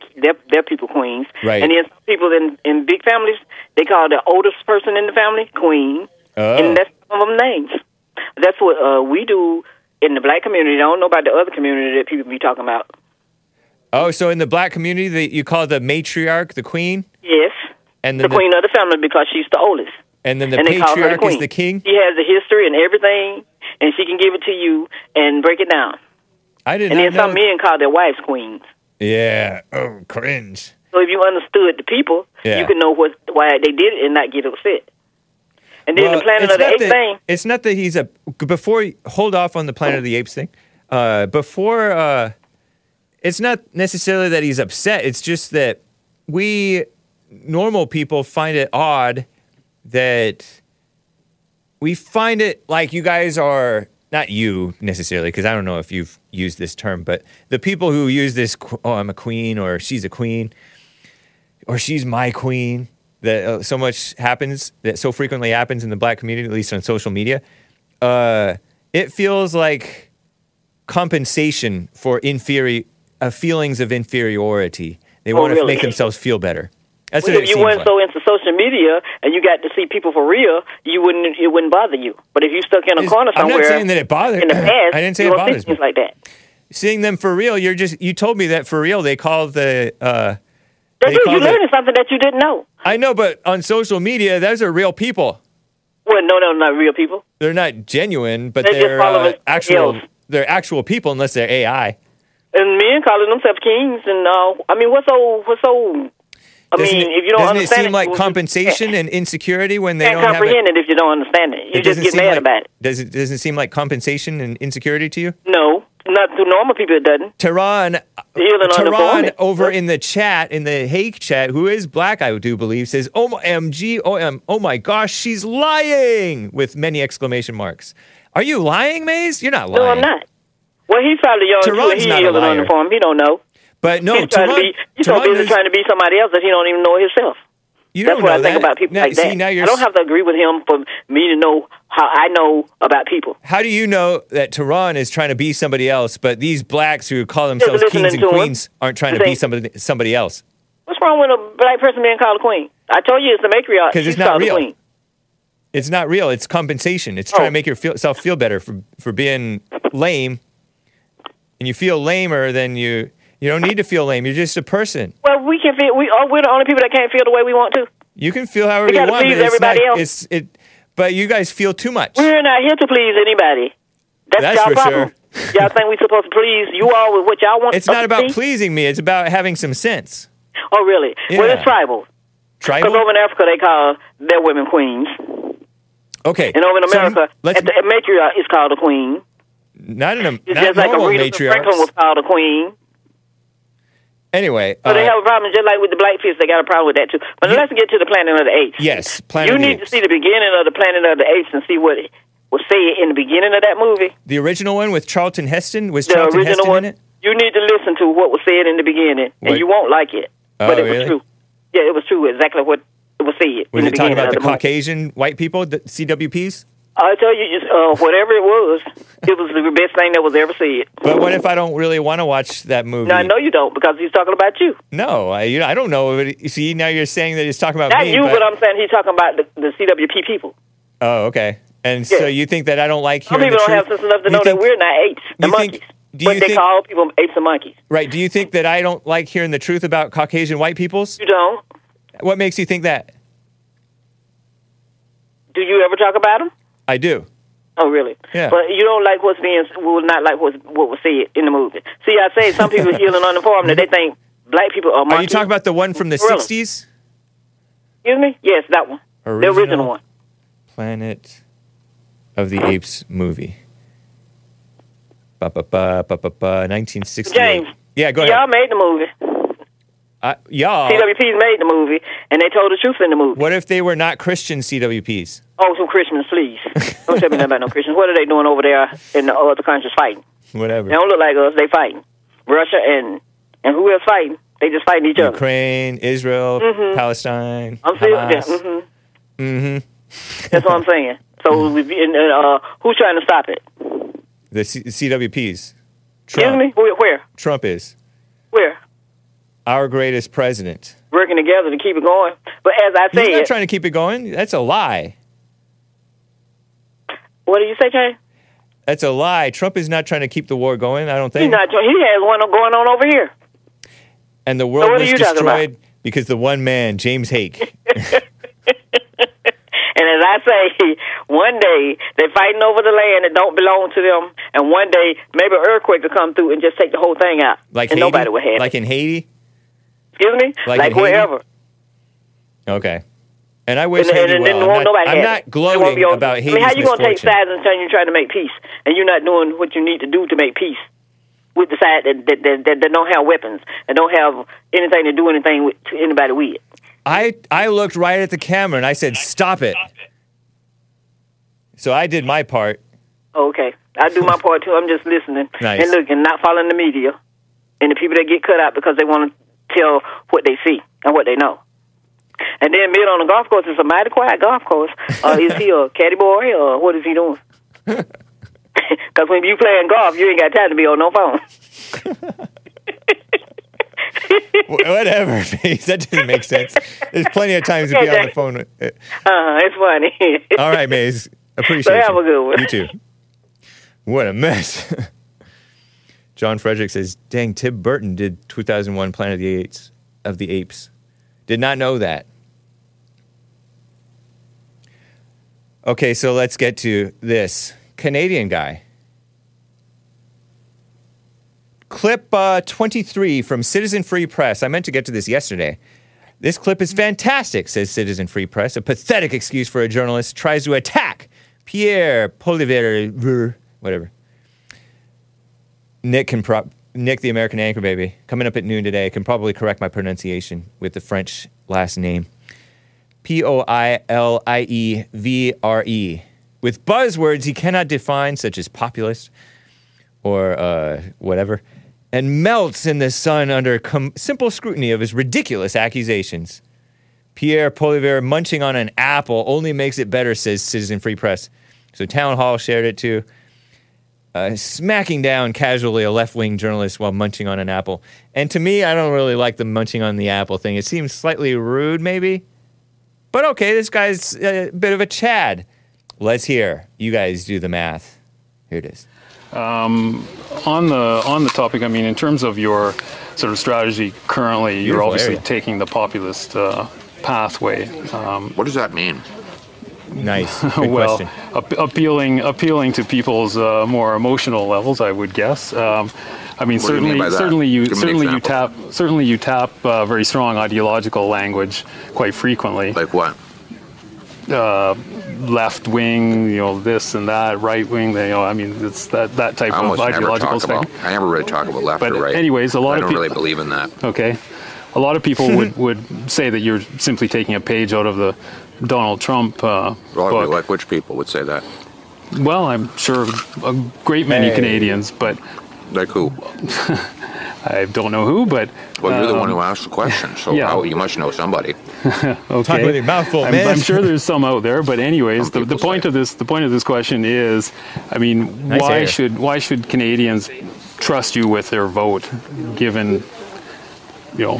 they're people queens. Right. And then some people in in big families, they call the oldest person in the family queen. Oh. And that's some of them names. That's what uh, we do in the black community. I don't know about the other community that people be talking about. oh, so in the black community, the, you call the matriarch the queen, Yes, and the the, queen of the family because she's the oldest. and then the and they call her the patriarch queen. is the king. She has the history and everything, and she can give it to you and break it down. I didn't And then some men call their wives queens. yeah. Oh, cringe. So if you understood the people, Yeah. you could know what why they did it and not get upset. And then Well, the Planet it's of the not Apes that- thing. It's not that he's a before. Hold off on the Planet of the Apes thing. Uh, before, uh, it's not necessarily that he's upset. It's just that we normal people find it odd that we find it like you guys are not you necessarily because I don't know if you've used this term, but the people who use this oh I'm a queen or she's a queen or she's my queen that uh, so much happens that so frequently happens in the black community at least on social media uh, it feels like compensation for inferi- uh, feelings of inferiority they Oh, want to really? make themselves feel better that's Well, if you weren't like. so into social media and you got to see people for real, you wouldn't it wouldn't bother you. But if you stuck in a It's- corner I'm not saying that it bothers- in the past, I didn't say it bothers me. like that. seeing them for real you're just you told me that for real they call the uh, They They do. call You it- learning something that you didn't know. I know but on social media those are real people Well, no, no, not real people. they're not genuine but They're they're following uh, actual else. they're actual people unless they're ai And men calling themselves kings, and uh, I mean, what's so what's so? I doesn't mean, it, if you don't understand, doesn't it understand seem like compensation and insecurity when they can't don't have comprehend it? it if you don't understand it. You it just get mad like, about it. Does it doesn't it seem like compensation and insecurity to you? No, not to normal people. It doesn't. Tehran, Tehran over in the chat, in the Hake chat, who is black, I do believe, says, oh, OMG, OM, oh, oh my gosh, she's lying, with many exclamation marks. Are you lying, Maze? You're not lying. No, I'm not. Well, he's probably young too. And not He a healing liar. uniform. He don't know. But no, he's trying to Tehran, be. He's so Tehran busy is- trying to be somebody else that he don't even know himself. You That's don't what I think that. about people Now- like that. I don't have to agree with him for me to know how I know about people. how do you know that Tehran is trying to be somebody else, but these blacks who call themselves kings and to him. queens aren't trying to be somebody somebody else? What's wrong with a black person being called a queen? I told you it's the matriarch. 'Cause it's not real. It's not real. It's compensation. It's trying Oh. to make yourself feel better for for being lame, and you feel lamer than you. You don't need to feel lame. You're just a person. Well, we can feel. We oh, we're the only people that can't feel the way we want to. You can feel however We you want. please it's not, everybody else. It's it. But you guys feel too much. We're not here to please anybody. That's, That's y'all for problem. y'all think we're supposed to please you all with what y'all want? It's not about pleasing me. It's about having some sense. Oh, really? Well, Yeah. it's tribal. Because over in Africa, they call their women queens. Okay. And over in So, mm, America, let's at the, a matriarch is called a queen. not in a It's not just like normal matriarch. Franklin was called a queen. Anyway, So they uh, have a problem, just like with the blackfish, they got a problem with that too. But let's get to the Planet of the Apes. yes, Planet you of the need to see the beginning of the Planet of the Apes and see what was said in the beginning of that movie. the original one with Charlton Heston was The Charlton original Heston one. in it. You need to listen to what was said in the beginning, and you won't like it. Oh, but it really? was true. Yeah, it was true. Exactly what was said Was in it the talking beginning about the the. Caucasian white people, the CWPs? I tell you, just, uh, whatever it was, it was the best thing that was ever said. But what if I don't really want to watch that movie? Now I know you don't because he's talking about you. No, I, you know, I don't know. But see, now you're saying that he's talking about Not me. you, but, but I'm saying he's talking about the, the CWP people. oh, okay. And so you think that I don't like Some hearing people the don't truth? have sense enough to You know think- that we're not apes, the you think- monkeys. do but you they think- call people apes and monkeys. Right. Do you think that I don't like hearing the truth about Caucasian white peoples? You don't. What makes you think that? Do you ever talk about them? I do. Oh, really? Yeah. But you don't like what's being, will not like what's, what was said in the movie. See, I say some people healing on the farm that they think black people are. Are you monkeys. talking about the one from the Gorilla. 60s? Excuse me? Yes, that one. The Original? original one. Planet of the Apes movie. Ba ba ba ba ba ba. 1968. James. Yeah, go ahead. Y'all made the movie. Uh, y'all. CWPs made the movie, and they told the truth in the movie. What if they were not Christian CWPs? Oh, some Christians, please. Don't tell me nothing about no Christians. What are they doing over there in the other countries fighting? Whatever. They don't look like us. They fighting. Russia and and who else fighting? They just fighting each other. Ukraine, Israel, Palestine, Mm-hmm. I'm still yeah, Hamas. hmm Mm-hmm. That's what I'm saying. So, and, uh, who's trying to stop it? The C- CWPs. Excuse Trump. me? Where? Where? Trump is Where? Our greatest president. Working together to keep it going. But as I say. He's not trying to keep it going. That's a lie. what do you say, Jay? That's a lie. Trump is not trying to keep the war going. I don't think. He's not. He has one going on over here. and the world are was you talking about? destroyed because the one man, James Hake. And as I say, one day they're fighting over the land that don't belong to them, and one day maybe an earthquake will come through and just take the whole thing out, like and Haiti? nobody will have like it. in Haiti. Excuse me, like like, wherever. Okay. And I wish And, and, Haiti and well. won't I'm not, I'm not gloating on- about I mean, how you gonna take misfortune. sides and saying you're trying to make peace, and you're not doing what you need to do to make peace with the side that that, that, that, that don't have weapons and don't have anything to do anything with to anybody with. I I looked right at the camera and I said, "Stop it." So I did my part. Okay, I do my part too. I'm just listening Nice. and looking, not following the media and the people that get cut out because they want to tell what they see and what they know. And then Mid on the golf course is a mighty quiet golf course. Uh, is he a caddy boy or what is he doing? Because when you playing golf, you ain't got time to be on no phone. Whatever. That doesn't make sense. There's plenty of times to be on the phone. uh, Uh, it's funny. All right, Maze. Appreciate So have you. a good one. You too. What a mess. John Frederick says, "Dang, Tim Burton did 2001 Planet of the Apes of the Apes. Did not know that." Okay, so let's get to this Canadian guy. Clip uh, 23 from Citizen Free Press. I meant to get to this yesterday. This clip is fantastic, says Citizen Free Press. A pathetic excuse for a journalist tries to attack Pierre Poilievre, whatever. Nick can prop. Nick, the American anchor baby, coming up at noon today, can probably correct my pronunciation with the French last name. P O I L I E V R E. With buzzwords he cannot define, such as populist or uh, whatever, and melts in the sun under com- simple scrutiny of his ridiculous accusations. Pierre Poilievre munching on an apple only makes it better, says Citizen Free Press. So Town Hall shared it too. Uh, smacking down casually a left wing journalist while munching on an apple. And to me, I don't really like the munching on the apple thing. It seems slightly rude, maybe. But okay, this guy's a bit of a Chad. Let's hear. You guys do the math. Here it is. on the on the topic, I mean, in terms of your sort of strategy currently, you're obviously area. taking the populist uh, pathway. Um, What does that mean? Nice. Good well, question. ap- appealing appealing to people's uh, more emotional levels, I would guess. Um, I mean, What do you certainly, mean certainly you Give certainly you tap certainly you tap uh, very strong ideological language quite frequently. Like what? left wing, you know, this and that, right wing. You know, I mean, it's that that type I of ideological talk about. I never really talk about left But or right. anyways, a lot I of don't peop- really believe in that. Okay. A lot of people would, would say that you're simply taking a page out of the Donald Trump uh, Well, book. like which people would say that? Well, I'm sure a great many Hey. Canadians, but Like who? I don't know who. But Well, you're the one um, who asked the question, so yeah. how- you must know somebody. okay. Talk with your mouth full, I'm, man. I'm sure there's some out there, but anyways, the, the point of this the point of this question is, I mean, Nice why area. should why should Canadians trust you with their vote, given you know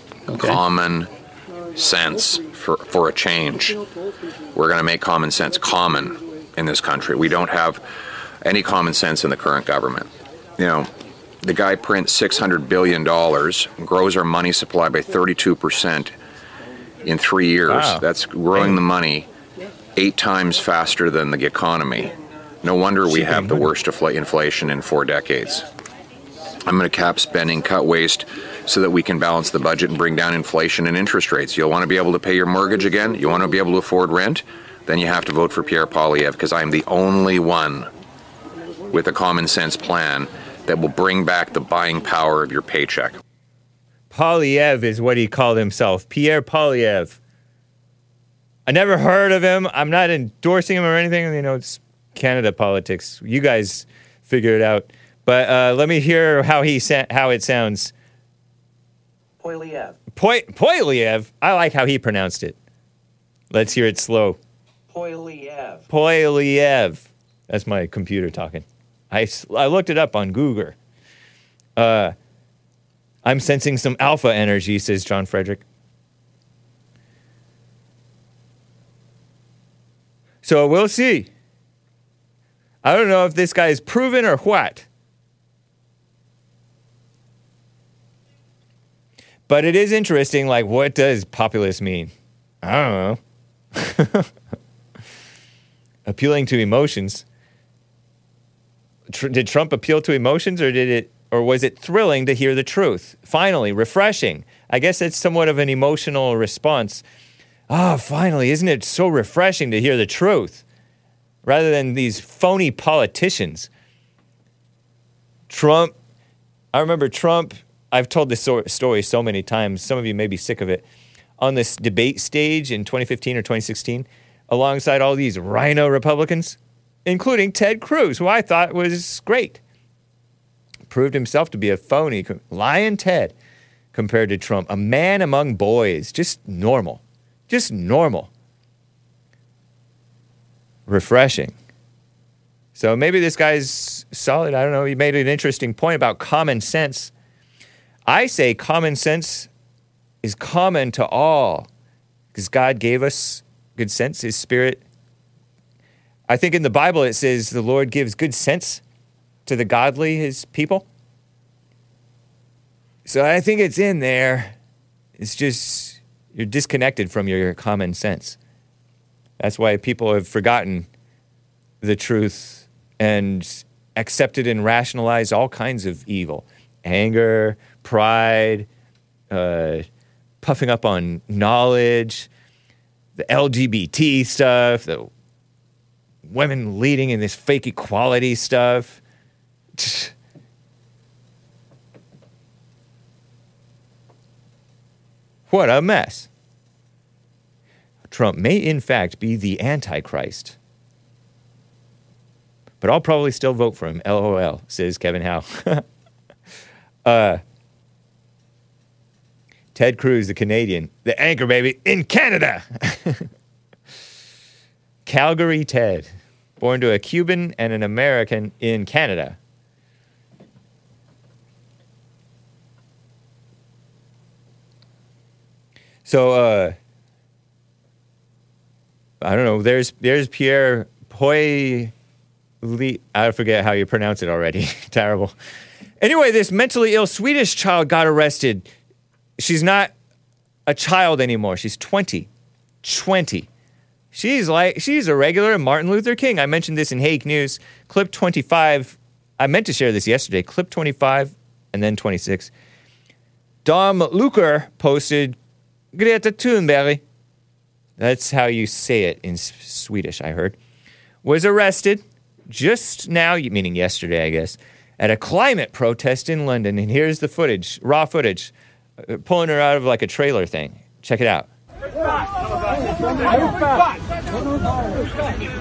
Okay. Common sense for, for a change. We're going to make common sense common in this country. We don't have any common sense in the current government. You know, the guy prints $600 billion, grows our money supply by 32% in three years. Wow. That's growing the money eight times faster than the economy. No wonder we have the worst inflation in four decades. I'm going to cap spending, cut waste, so that we can balance the budget and bring down inflation and interest rates. You'll want to be able to pay your mortgage again. You want to be able to afford rent. Then you have to vote for Pierre Poilievre because I'm the only one with a common sense plan that will bring back the buying power of your paycheck. Poilievre is what he called himself. Pierre Poilievre. I never heard of him. I'm not endorsing him or anything. You know, it's Canada politics. You guys figure it out. But uh, let me hear how he sa- how it sounds. Poilievre. Poi- Poilievre. I like how he pronounced it. Let's hear it slow. Poilievre. Poilievre. That's my computer talking. I, I looked it up on Google. Uh, I'm sensing some alpha energy, says John Frederick. So we'll see. I don't know if this guy is proven or what. But it is interesting, like, what does populist mean? I don't know. Appealing to emotions. Tr- did Trump appeal to emotions or did it or was it thrilling to hear the truth? Finally, refreshing. I guess it's somewhat of an emotional response. Ah, finally, isn't it so refreshing to hear the truth rather than these phony politicians? Trump, I remember Trump, I've told this so- story so many times. Some of you may be sick of it. On this debate stage in 2015 or 2016, alongside all these rhino Republicans, including Ted Cruz, who I thought was great. Proved himself to be a phony, lion Ted, compared to Trump. A man among boys, just normal. Just normal. Refreshing. So maybe this guy's solid. I don't know. He made an interesting point about common sense. I say common sense is common to all because God gave us good sense, His Spirit. I think in the Bible it says the Lord gives good sense to the godly, His people. So I think it's in there. It's just you're disconnected from your common sense. That's why people have forgotten the truth and accepted and rationalized all kinds of evil anger, pride, uh, puffing up on knowledge, the LGBT stuff, the women leading in this fake equality stuff. What a mess. Trump may, in fact, be the Antichrist. But I'll probably still vote for him. LOL, says Kevin Howe. uh, Ted Cruz, the Canadian, the anchor baby in Canada. Calgary Ted, born to a Cuban and an American in Canada. So, uh, I don't know. There's there's Pierre Poy. I forget how you pronounce it already. Terrible. Anyway, this mentally ill Swedish child got arrested. She's not a child anymore. She's 20. 20. She's like she's a regular Martin Luther King. I mentioned this in Hake News. Clip 25. I meant to share this yesterday. Clip 25 and then 26. Dom Lucre posted Greta Thunberg. That's how you say it in Swedish, I heard. Was arrested just now, meaning yesterday, I guess, at a climate protest in London. And here's the footage, raw footage, pulling her out of like a trailer thing. Check it out.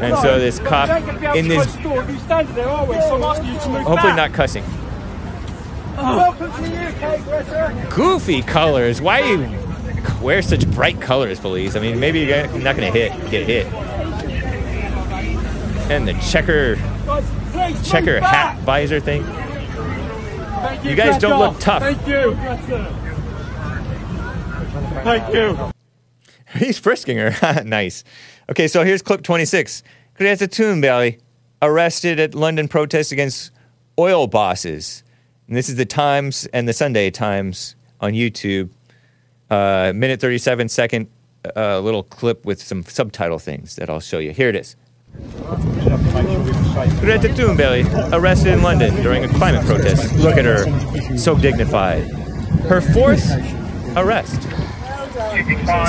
And so this cop in this, hopefully not cussing. Goofy colors. Why you wear such bright colors, police? I mean, maybe you're not to hit, get hit. and the checker checker hat visor thing. You guys don't look tough. Thank you. Thank you. He's frisking her. nice. Okay, so here's clip 26. Greta Thunberg arrested at London protest against oil bosses. And this is the Times and the Sunday Times on YouTube. Uh, minute 37 second uh, little clip with some subtitle things that I'll show you. Here it is. Greta Thunberg arrested in London during a climate protest. Look at her, so dignified. Her fourth arrest.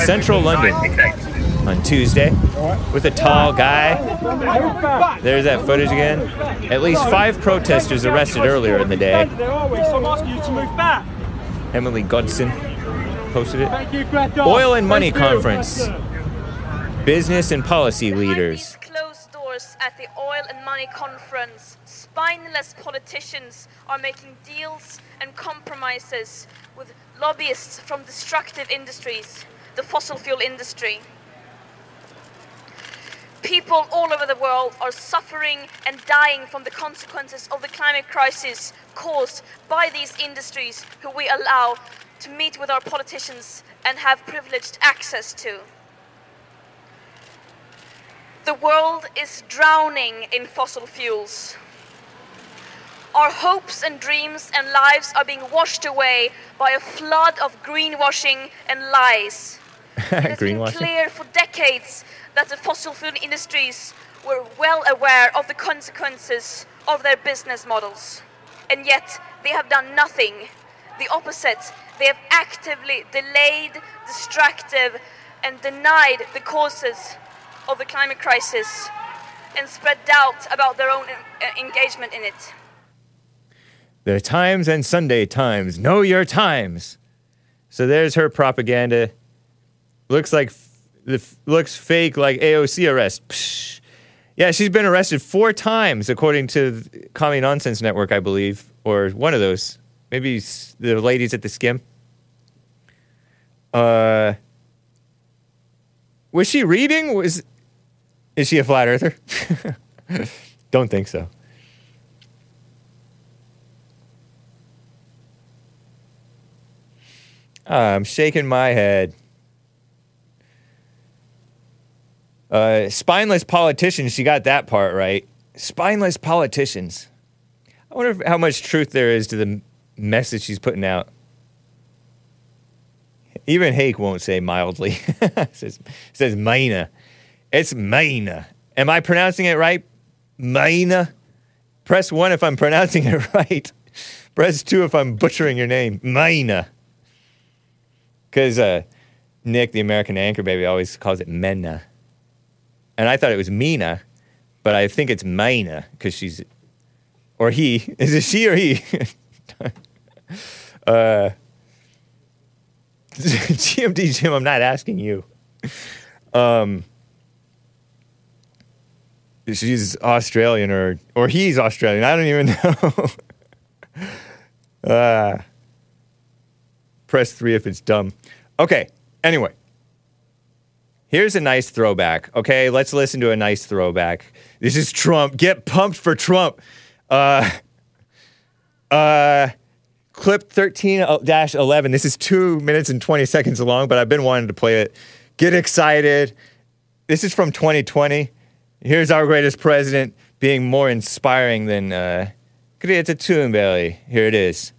Central London on Tuesday with a tall guy. There's that footage again. At least five protesters arrested earlier in the day. Emily Godson posted it. Oil and Money Conference. Business and policy leaders. doors at the Oil and Money Conference, spineless politicians are making deals and compromises with lobbyists from destructive industries, the fossil fuel industry. People all over the world are suffering and dying from the consequences of the climate crisis caused by these industries who we allow to meet with our politicians and have privileged access to. The world is drowning in fossil fuels. Our hopes and dreams and lives are being washed away by a flood of greenwashing and lies. It has been clear for decades that the fossil fuel industries were well aware of the consequences of their business models. And yet, they have done nothing. The opposite. They have actively delayed, distracted, and denied the causes of the climate crisis and spread doubt about their own uh, engagement in it. The Times and Sunday Times. Know your times. So there's her propaganda. Looks like f- looks fake like AOC arrest. Psh. Yeah, she's been arrested four times according to Commie Nonsense Network, I believe, or one of those. Maybe the ladies at the Skim. Uh, was she reading? Was is she a flat earther? Don't think so. I'm shaking my head. Uh, spineless politicians, she got that part right. Spineless politicians. I wonder if, how much truth there is to the message she's putting out. Even Hake won't say mildly. says says Mina. It's Mina. Am I pronouncing it right? Mina. Press one if I'm pronouncing it right. Press two if I'm butchering your name. Mina. Because uh, Nick, the American anchor baby, always calls it Mena, And I thought it was Mina, but I think it's Mina because she's, or he. Is it she or he? uh, GMD Jim, I'm not asking you. Um, she's Australian or or he's Australian. I don't even know. uh, press three if it's dumb. Okay. Anyway, here's a nice throwback. Okay, let's listen to a nice throwback. This is Trump. Get pumped for Trump. Uh, uh, clip 13 11. This is two minutes and 20 seconds long, but I've been wanting to play it. Get excited. This is from 2020. Here's our greatest president being more inspiring than uh, Greta Thunberg. Here it is.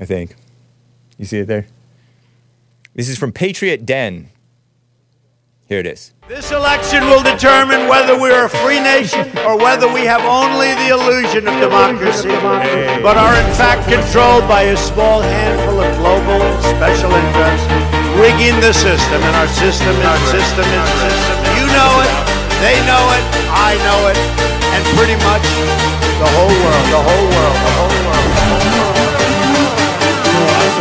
I think. You see it there? This is from Patriot Den. Here it is. This election will determine whether we're a free nation or whether we have only the illusion of democracy, but are in fact controlled by a small handful of global special interests rigging the system, and our system, and our system, is system. You know it, they know it, I know it, and pretty much the whole world, the whole world, the whole world. The whole world.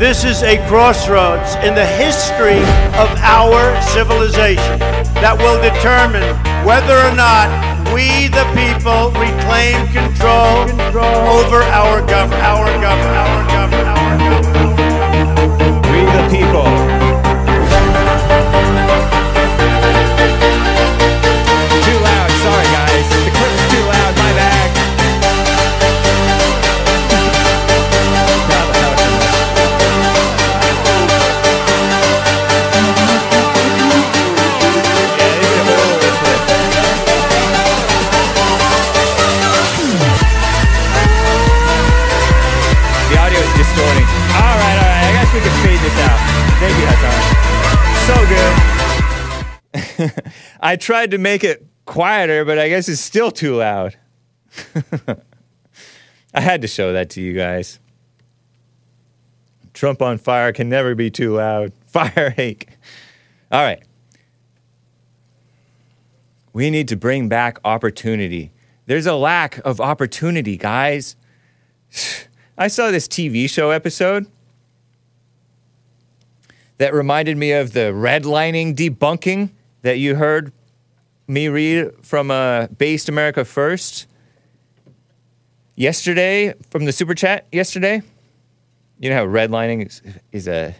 this is a crossroads in the history of our civilization that will determine whether or not we, the people, reclaim control over our government. Our government. Our government. Our government. We the people. We can fade this out. Thank you, Hassan. So good. I tried to make it quieter, but I guess it's still too loud. I had to show that to you guys. Trump on fire can never be too loud. Fire hake. All right. We need to bring back opportunity. There's a lack of opportunity, guys. I saw this TV show episode that reminded me of the redlining debunking that you heard me read from uh, Based America First yesterday from the super chat yesterday. You know how redlining is, is a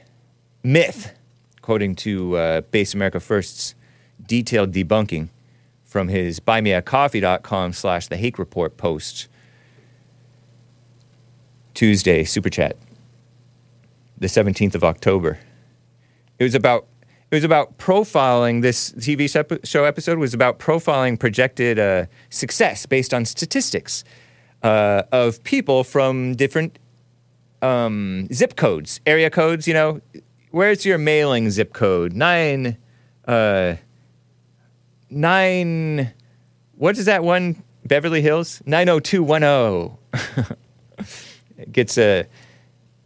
myth, according to uh, Based America First's detailed debunking from his buymeacoffee.com slash the hake report post Tuesday, super chat, the 17th of October. It was about it was about profiling. This TV show episode was about profiling projected uh, success based on statistics uh, of people from different um, zip codes, area codes. You know, where's your mailing zip code? Nine, uh, nine. What is that one? Beverly Hills nine zero two one zero. Gets a.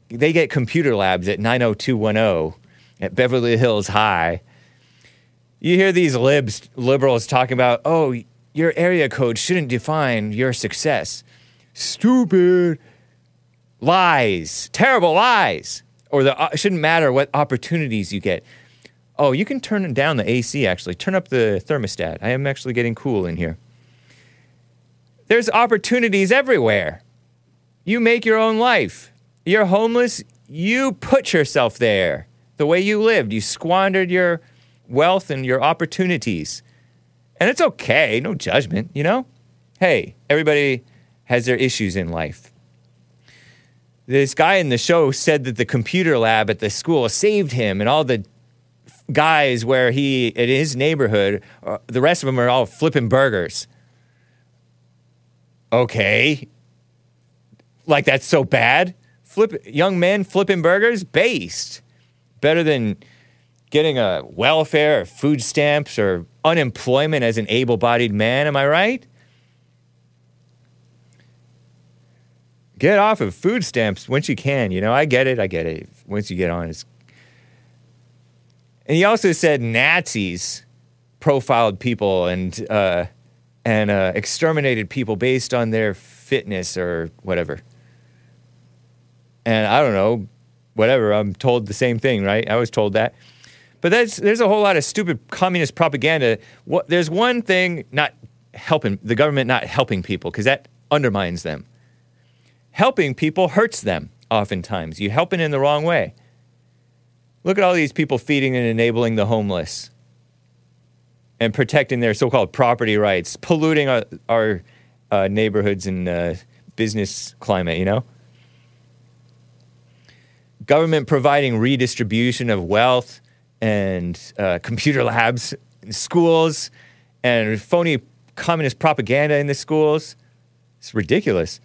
They get computer labs at nine zero two one zero at Beverly Hills High. You hear these libs, liberals talking about, oh, your area code shouldn't define your success. Stupid lies, terrible lies. Or the uh, it shouldn't matter what opportunities you get. Oh, you can turn down the AC actually. Turn up the thermostat. I am actually getting cool in here. There's opportunities everywhere. You make your own life. You're homeless, you put yourself there. The way you lived, you squandered your wealth and your opportunities. And it's okay, no judgment, you know? Hey, everybody has their issues in life. This guy in the show said that the computer lab at the school saved him, and all the guys where he, in his neighborhood, uh, the rest of them are all flipping burgers. Okay. Like that's so bad? Flip, young men flipping burgers? Based. Better than getting a welfare or food stamps or unemployment as an able bodied man, am I right? Get off of food stamps once you can. You know, I get it. I get it. Once you get on, it's. And he also said Nazis profiled people and uh, and uh, exterminated people based on their fitness or whatever. And I don't know, whatever. I'm told the same thing, right? I was told that. But there's a whole lot of stupid communist propaganda. What, there's one thing not helping, the government not helping people, because that undermines them. Helping people hurts them oftentimes. You helping in the wrong way. Look at all these people feeding and enabling the homeless and protecting their so called property rights, polluting our, our uh, neighborhoods and uh, business climate, you know? Government providing redistribution of wealth and uh, computer labs in schools and phony communist propaganda in the schools. It's ridiculous.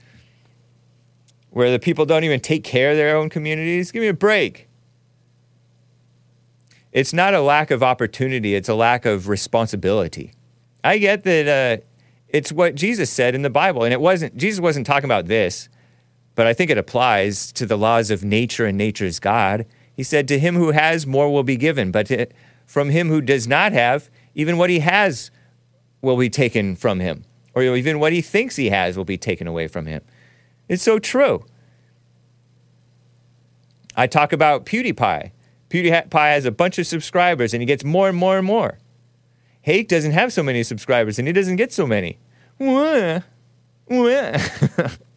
Where the people don't even take care of their own communities. Give me a break. It's not a lack of opportunity, it's a lack of responsibility. I get that uh, it's what Jesus said in the Bible, and it wasn't, Jesus wasn't talking about this, but I think it applies to the laws of nature and nature's God. He said, To him who has, more will be given, but to, from him who does not have, even what he has will be taken from him, or even what he thinks he has will be taken away from him. It's so true. I talk about PewDiePie. PewDiePie has a bunch of subscribers and he gets more and more and more. Hake doesn't have so many subscribers and he doesn't get so many. Wah. Wah.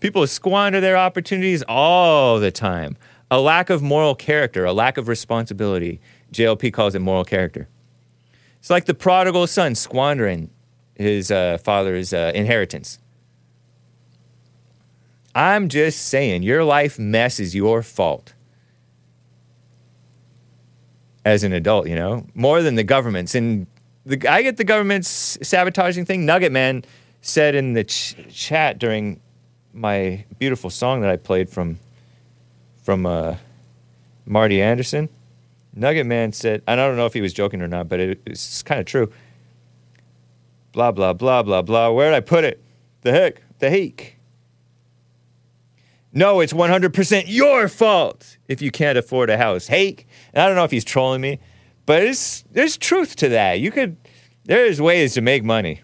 People squander their opportunities all the time. A lack of moral character, a lack of responsibility. JLP calls it moral character. It's like the prodigal son squandering his uh, father's uh, inheritance. I'm just saying, your life mess is your fault. As an adult, you know, more than the government's. And the, I get the government's sabotaging thing. Nugget Man said in the ch- chat during my beautiful song that I played from from uh, Marty Anderson. Nugget Man said, and I don't know if he was joking or not, but it, it's kind of true. Blah blah blah blah blah. Where did I put it? The heck, the heck. No, it's 100% your fault if you can't afford a house. Hake. And I don't know if he's trolling me, but it's, there's truth to that. You could, there's ways to make money.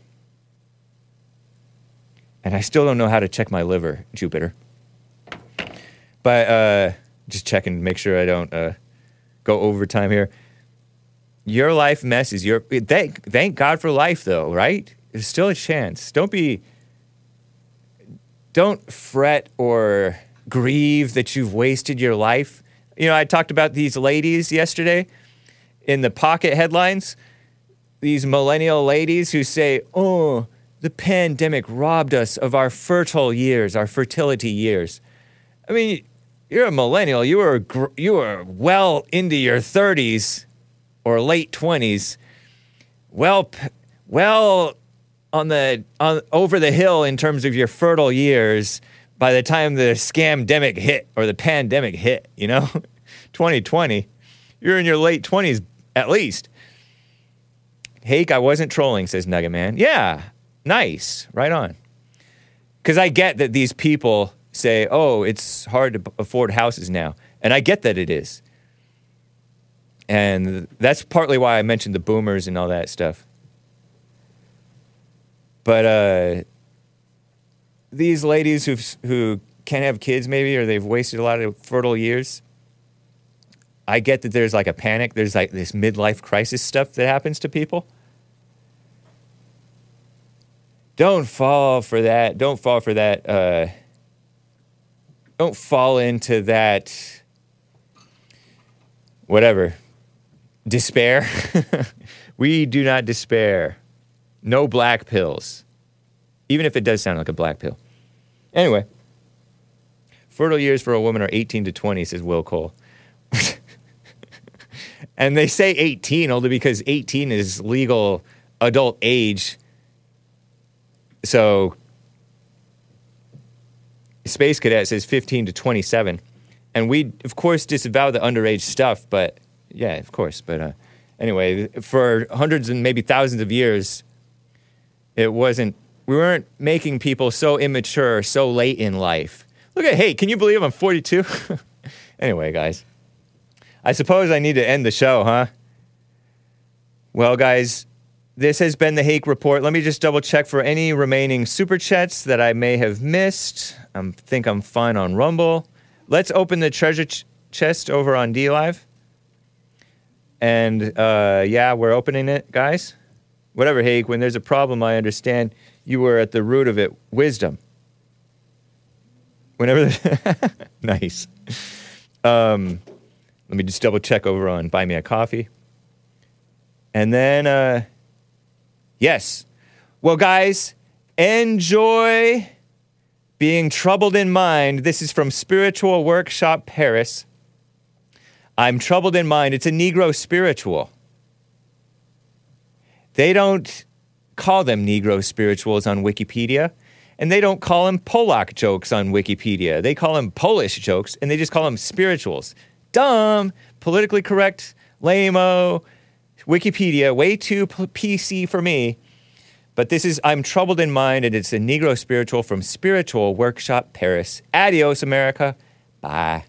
And I still don't know how to check my liver, Jupiter. But uh, just checking to make sure I don't uh, go overtime here. Your life mess is your. Thank, thank God for life, though, right? There's still a chance. Don't be. Don't fret or grieve that you've wasted your life. You know, I talked about these ladies yesterday in the pocket headlines. These millennial ladies who say, oh, the pandemic robbed us of our fertile years, our fertility years. I mean, you're a millennial. You were you were well into your 30s or late 20s. Well, well on the on over the hill in terms of your fertile years by the time the scamdemic hit or the pandemic hit, you know? 2020. You're in your late 20s at least. Hake, I wasn't trolling, says Nugget Man. Yeah, nice. Right on. Because I get that these people say, oh, it's hard to afford houses now. And I get that it is. And that's partly why I mentioned the boomers and all that stuff. But uh, these ladies who who can't have kids, maybe, or they've wasted a lot of fertile years. I get that there's like a panic. There's like this midlife crisis stuff that happens to people. Don't fall for that. Don't fall for that. Uh, don't fall into that. Whatever. Despair. we do not despair. No black pills. Even if it does sound like a black pill. Anyway, fertile years for a woman are 18 to 20, says Will Cole. and they say 18 only because 18 is legal adult age. So Space Cadet says 15 to 27. And we, of course, disavow the underage stuff, but yeah, of course. But uh, anyway, for hundreds and maybe thousands of years, it wasn't, we weren't making people so immature so late in life. Look at, hey, can you believe I'm 42? anyway, guys, I suppose I need to end the show, huh? Well, guys, this has been the Hake Report. Let me just double check for any remaining super chats that I may have missed. I think I'm fine on Rumble. Let's open the treasure ch- chest over on DLive. And uh, yeah, we're opening it, guys. Whatever, Hake, when there's a problem, I understand you were at the root of it. Wisdom. Whenever. The nice. Um, let me just double check over on Buy Me a Coffee. And then, uh, yes. Well, guys, enjoy being troubled in mind. This is from Spiritual Workshop Paris. I'm troubled in mind. It's a Negro spiritual. They don't call them Negro spirituals on Wikipedia, and they don't call them Polak jokes on Wikipedia. They call them Polish jokes, and they just call them spirituals. Dumb, politically correct, lame-o, Wikipedia, way too p- PC for me. But this is I'm Troubled in Mind, and it's a Negro spiritual from Spiritual Workshop Paris. Adios, America. Bye.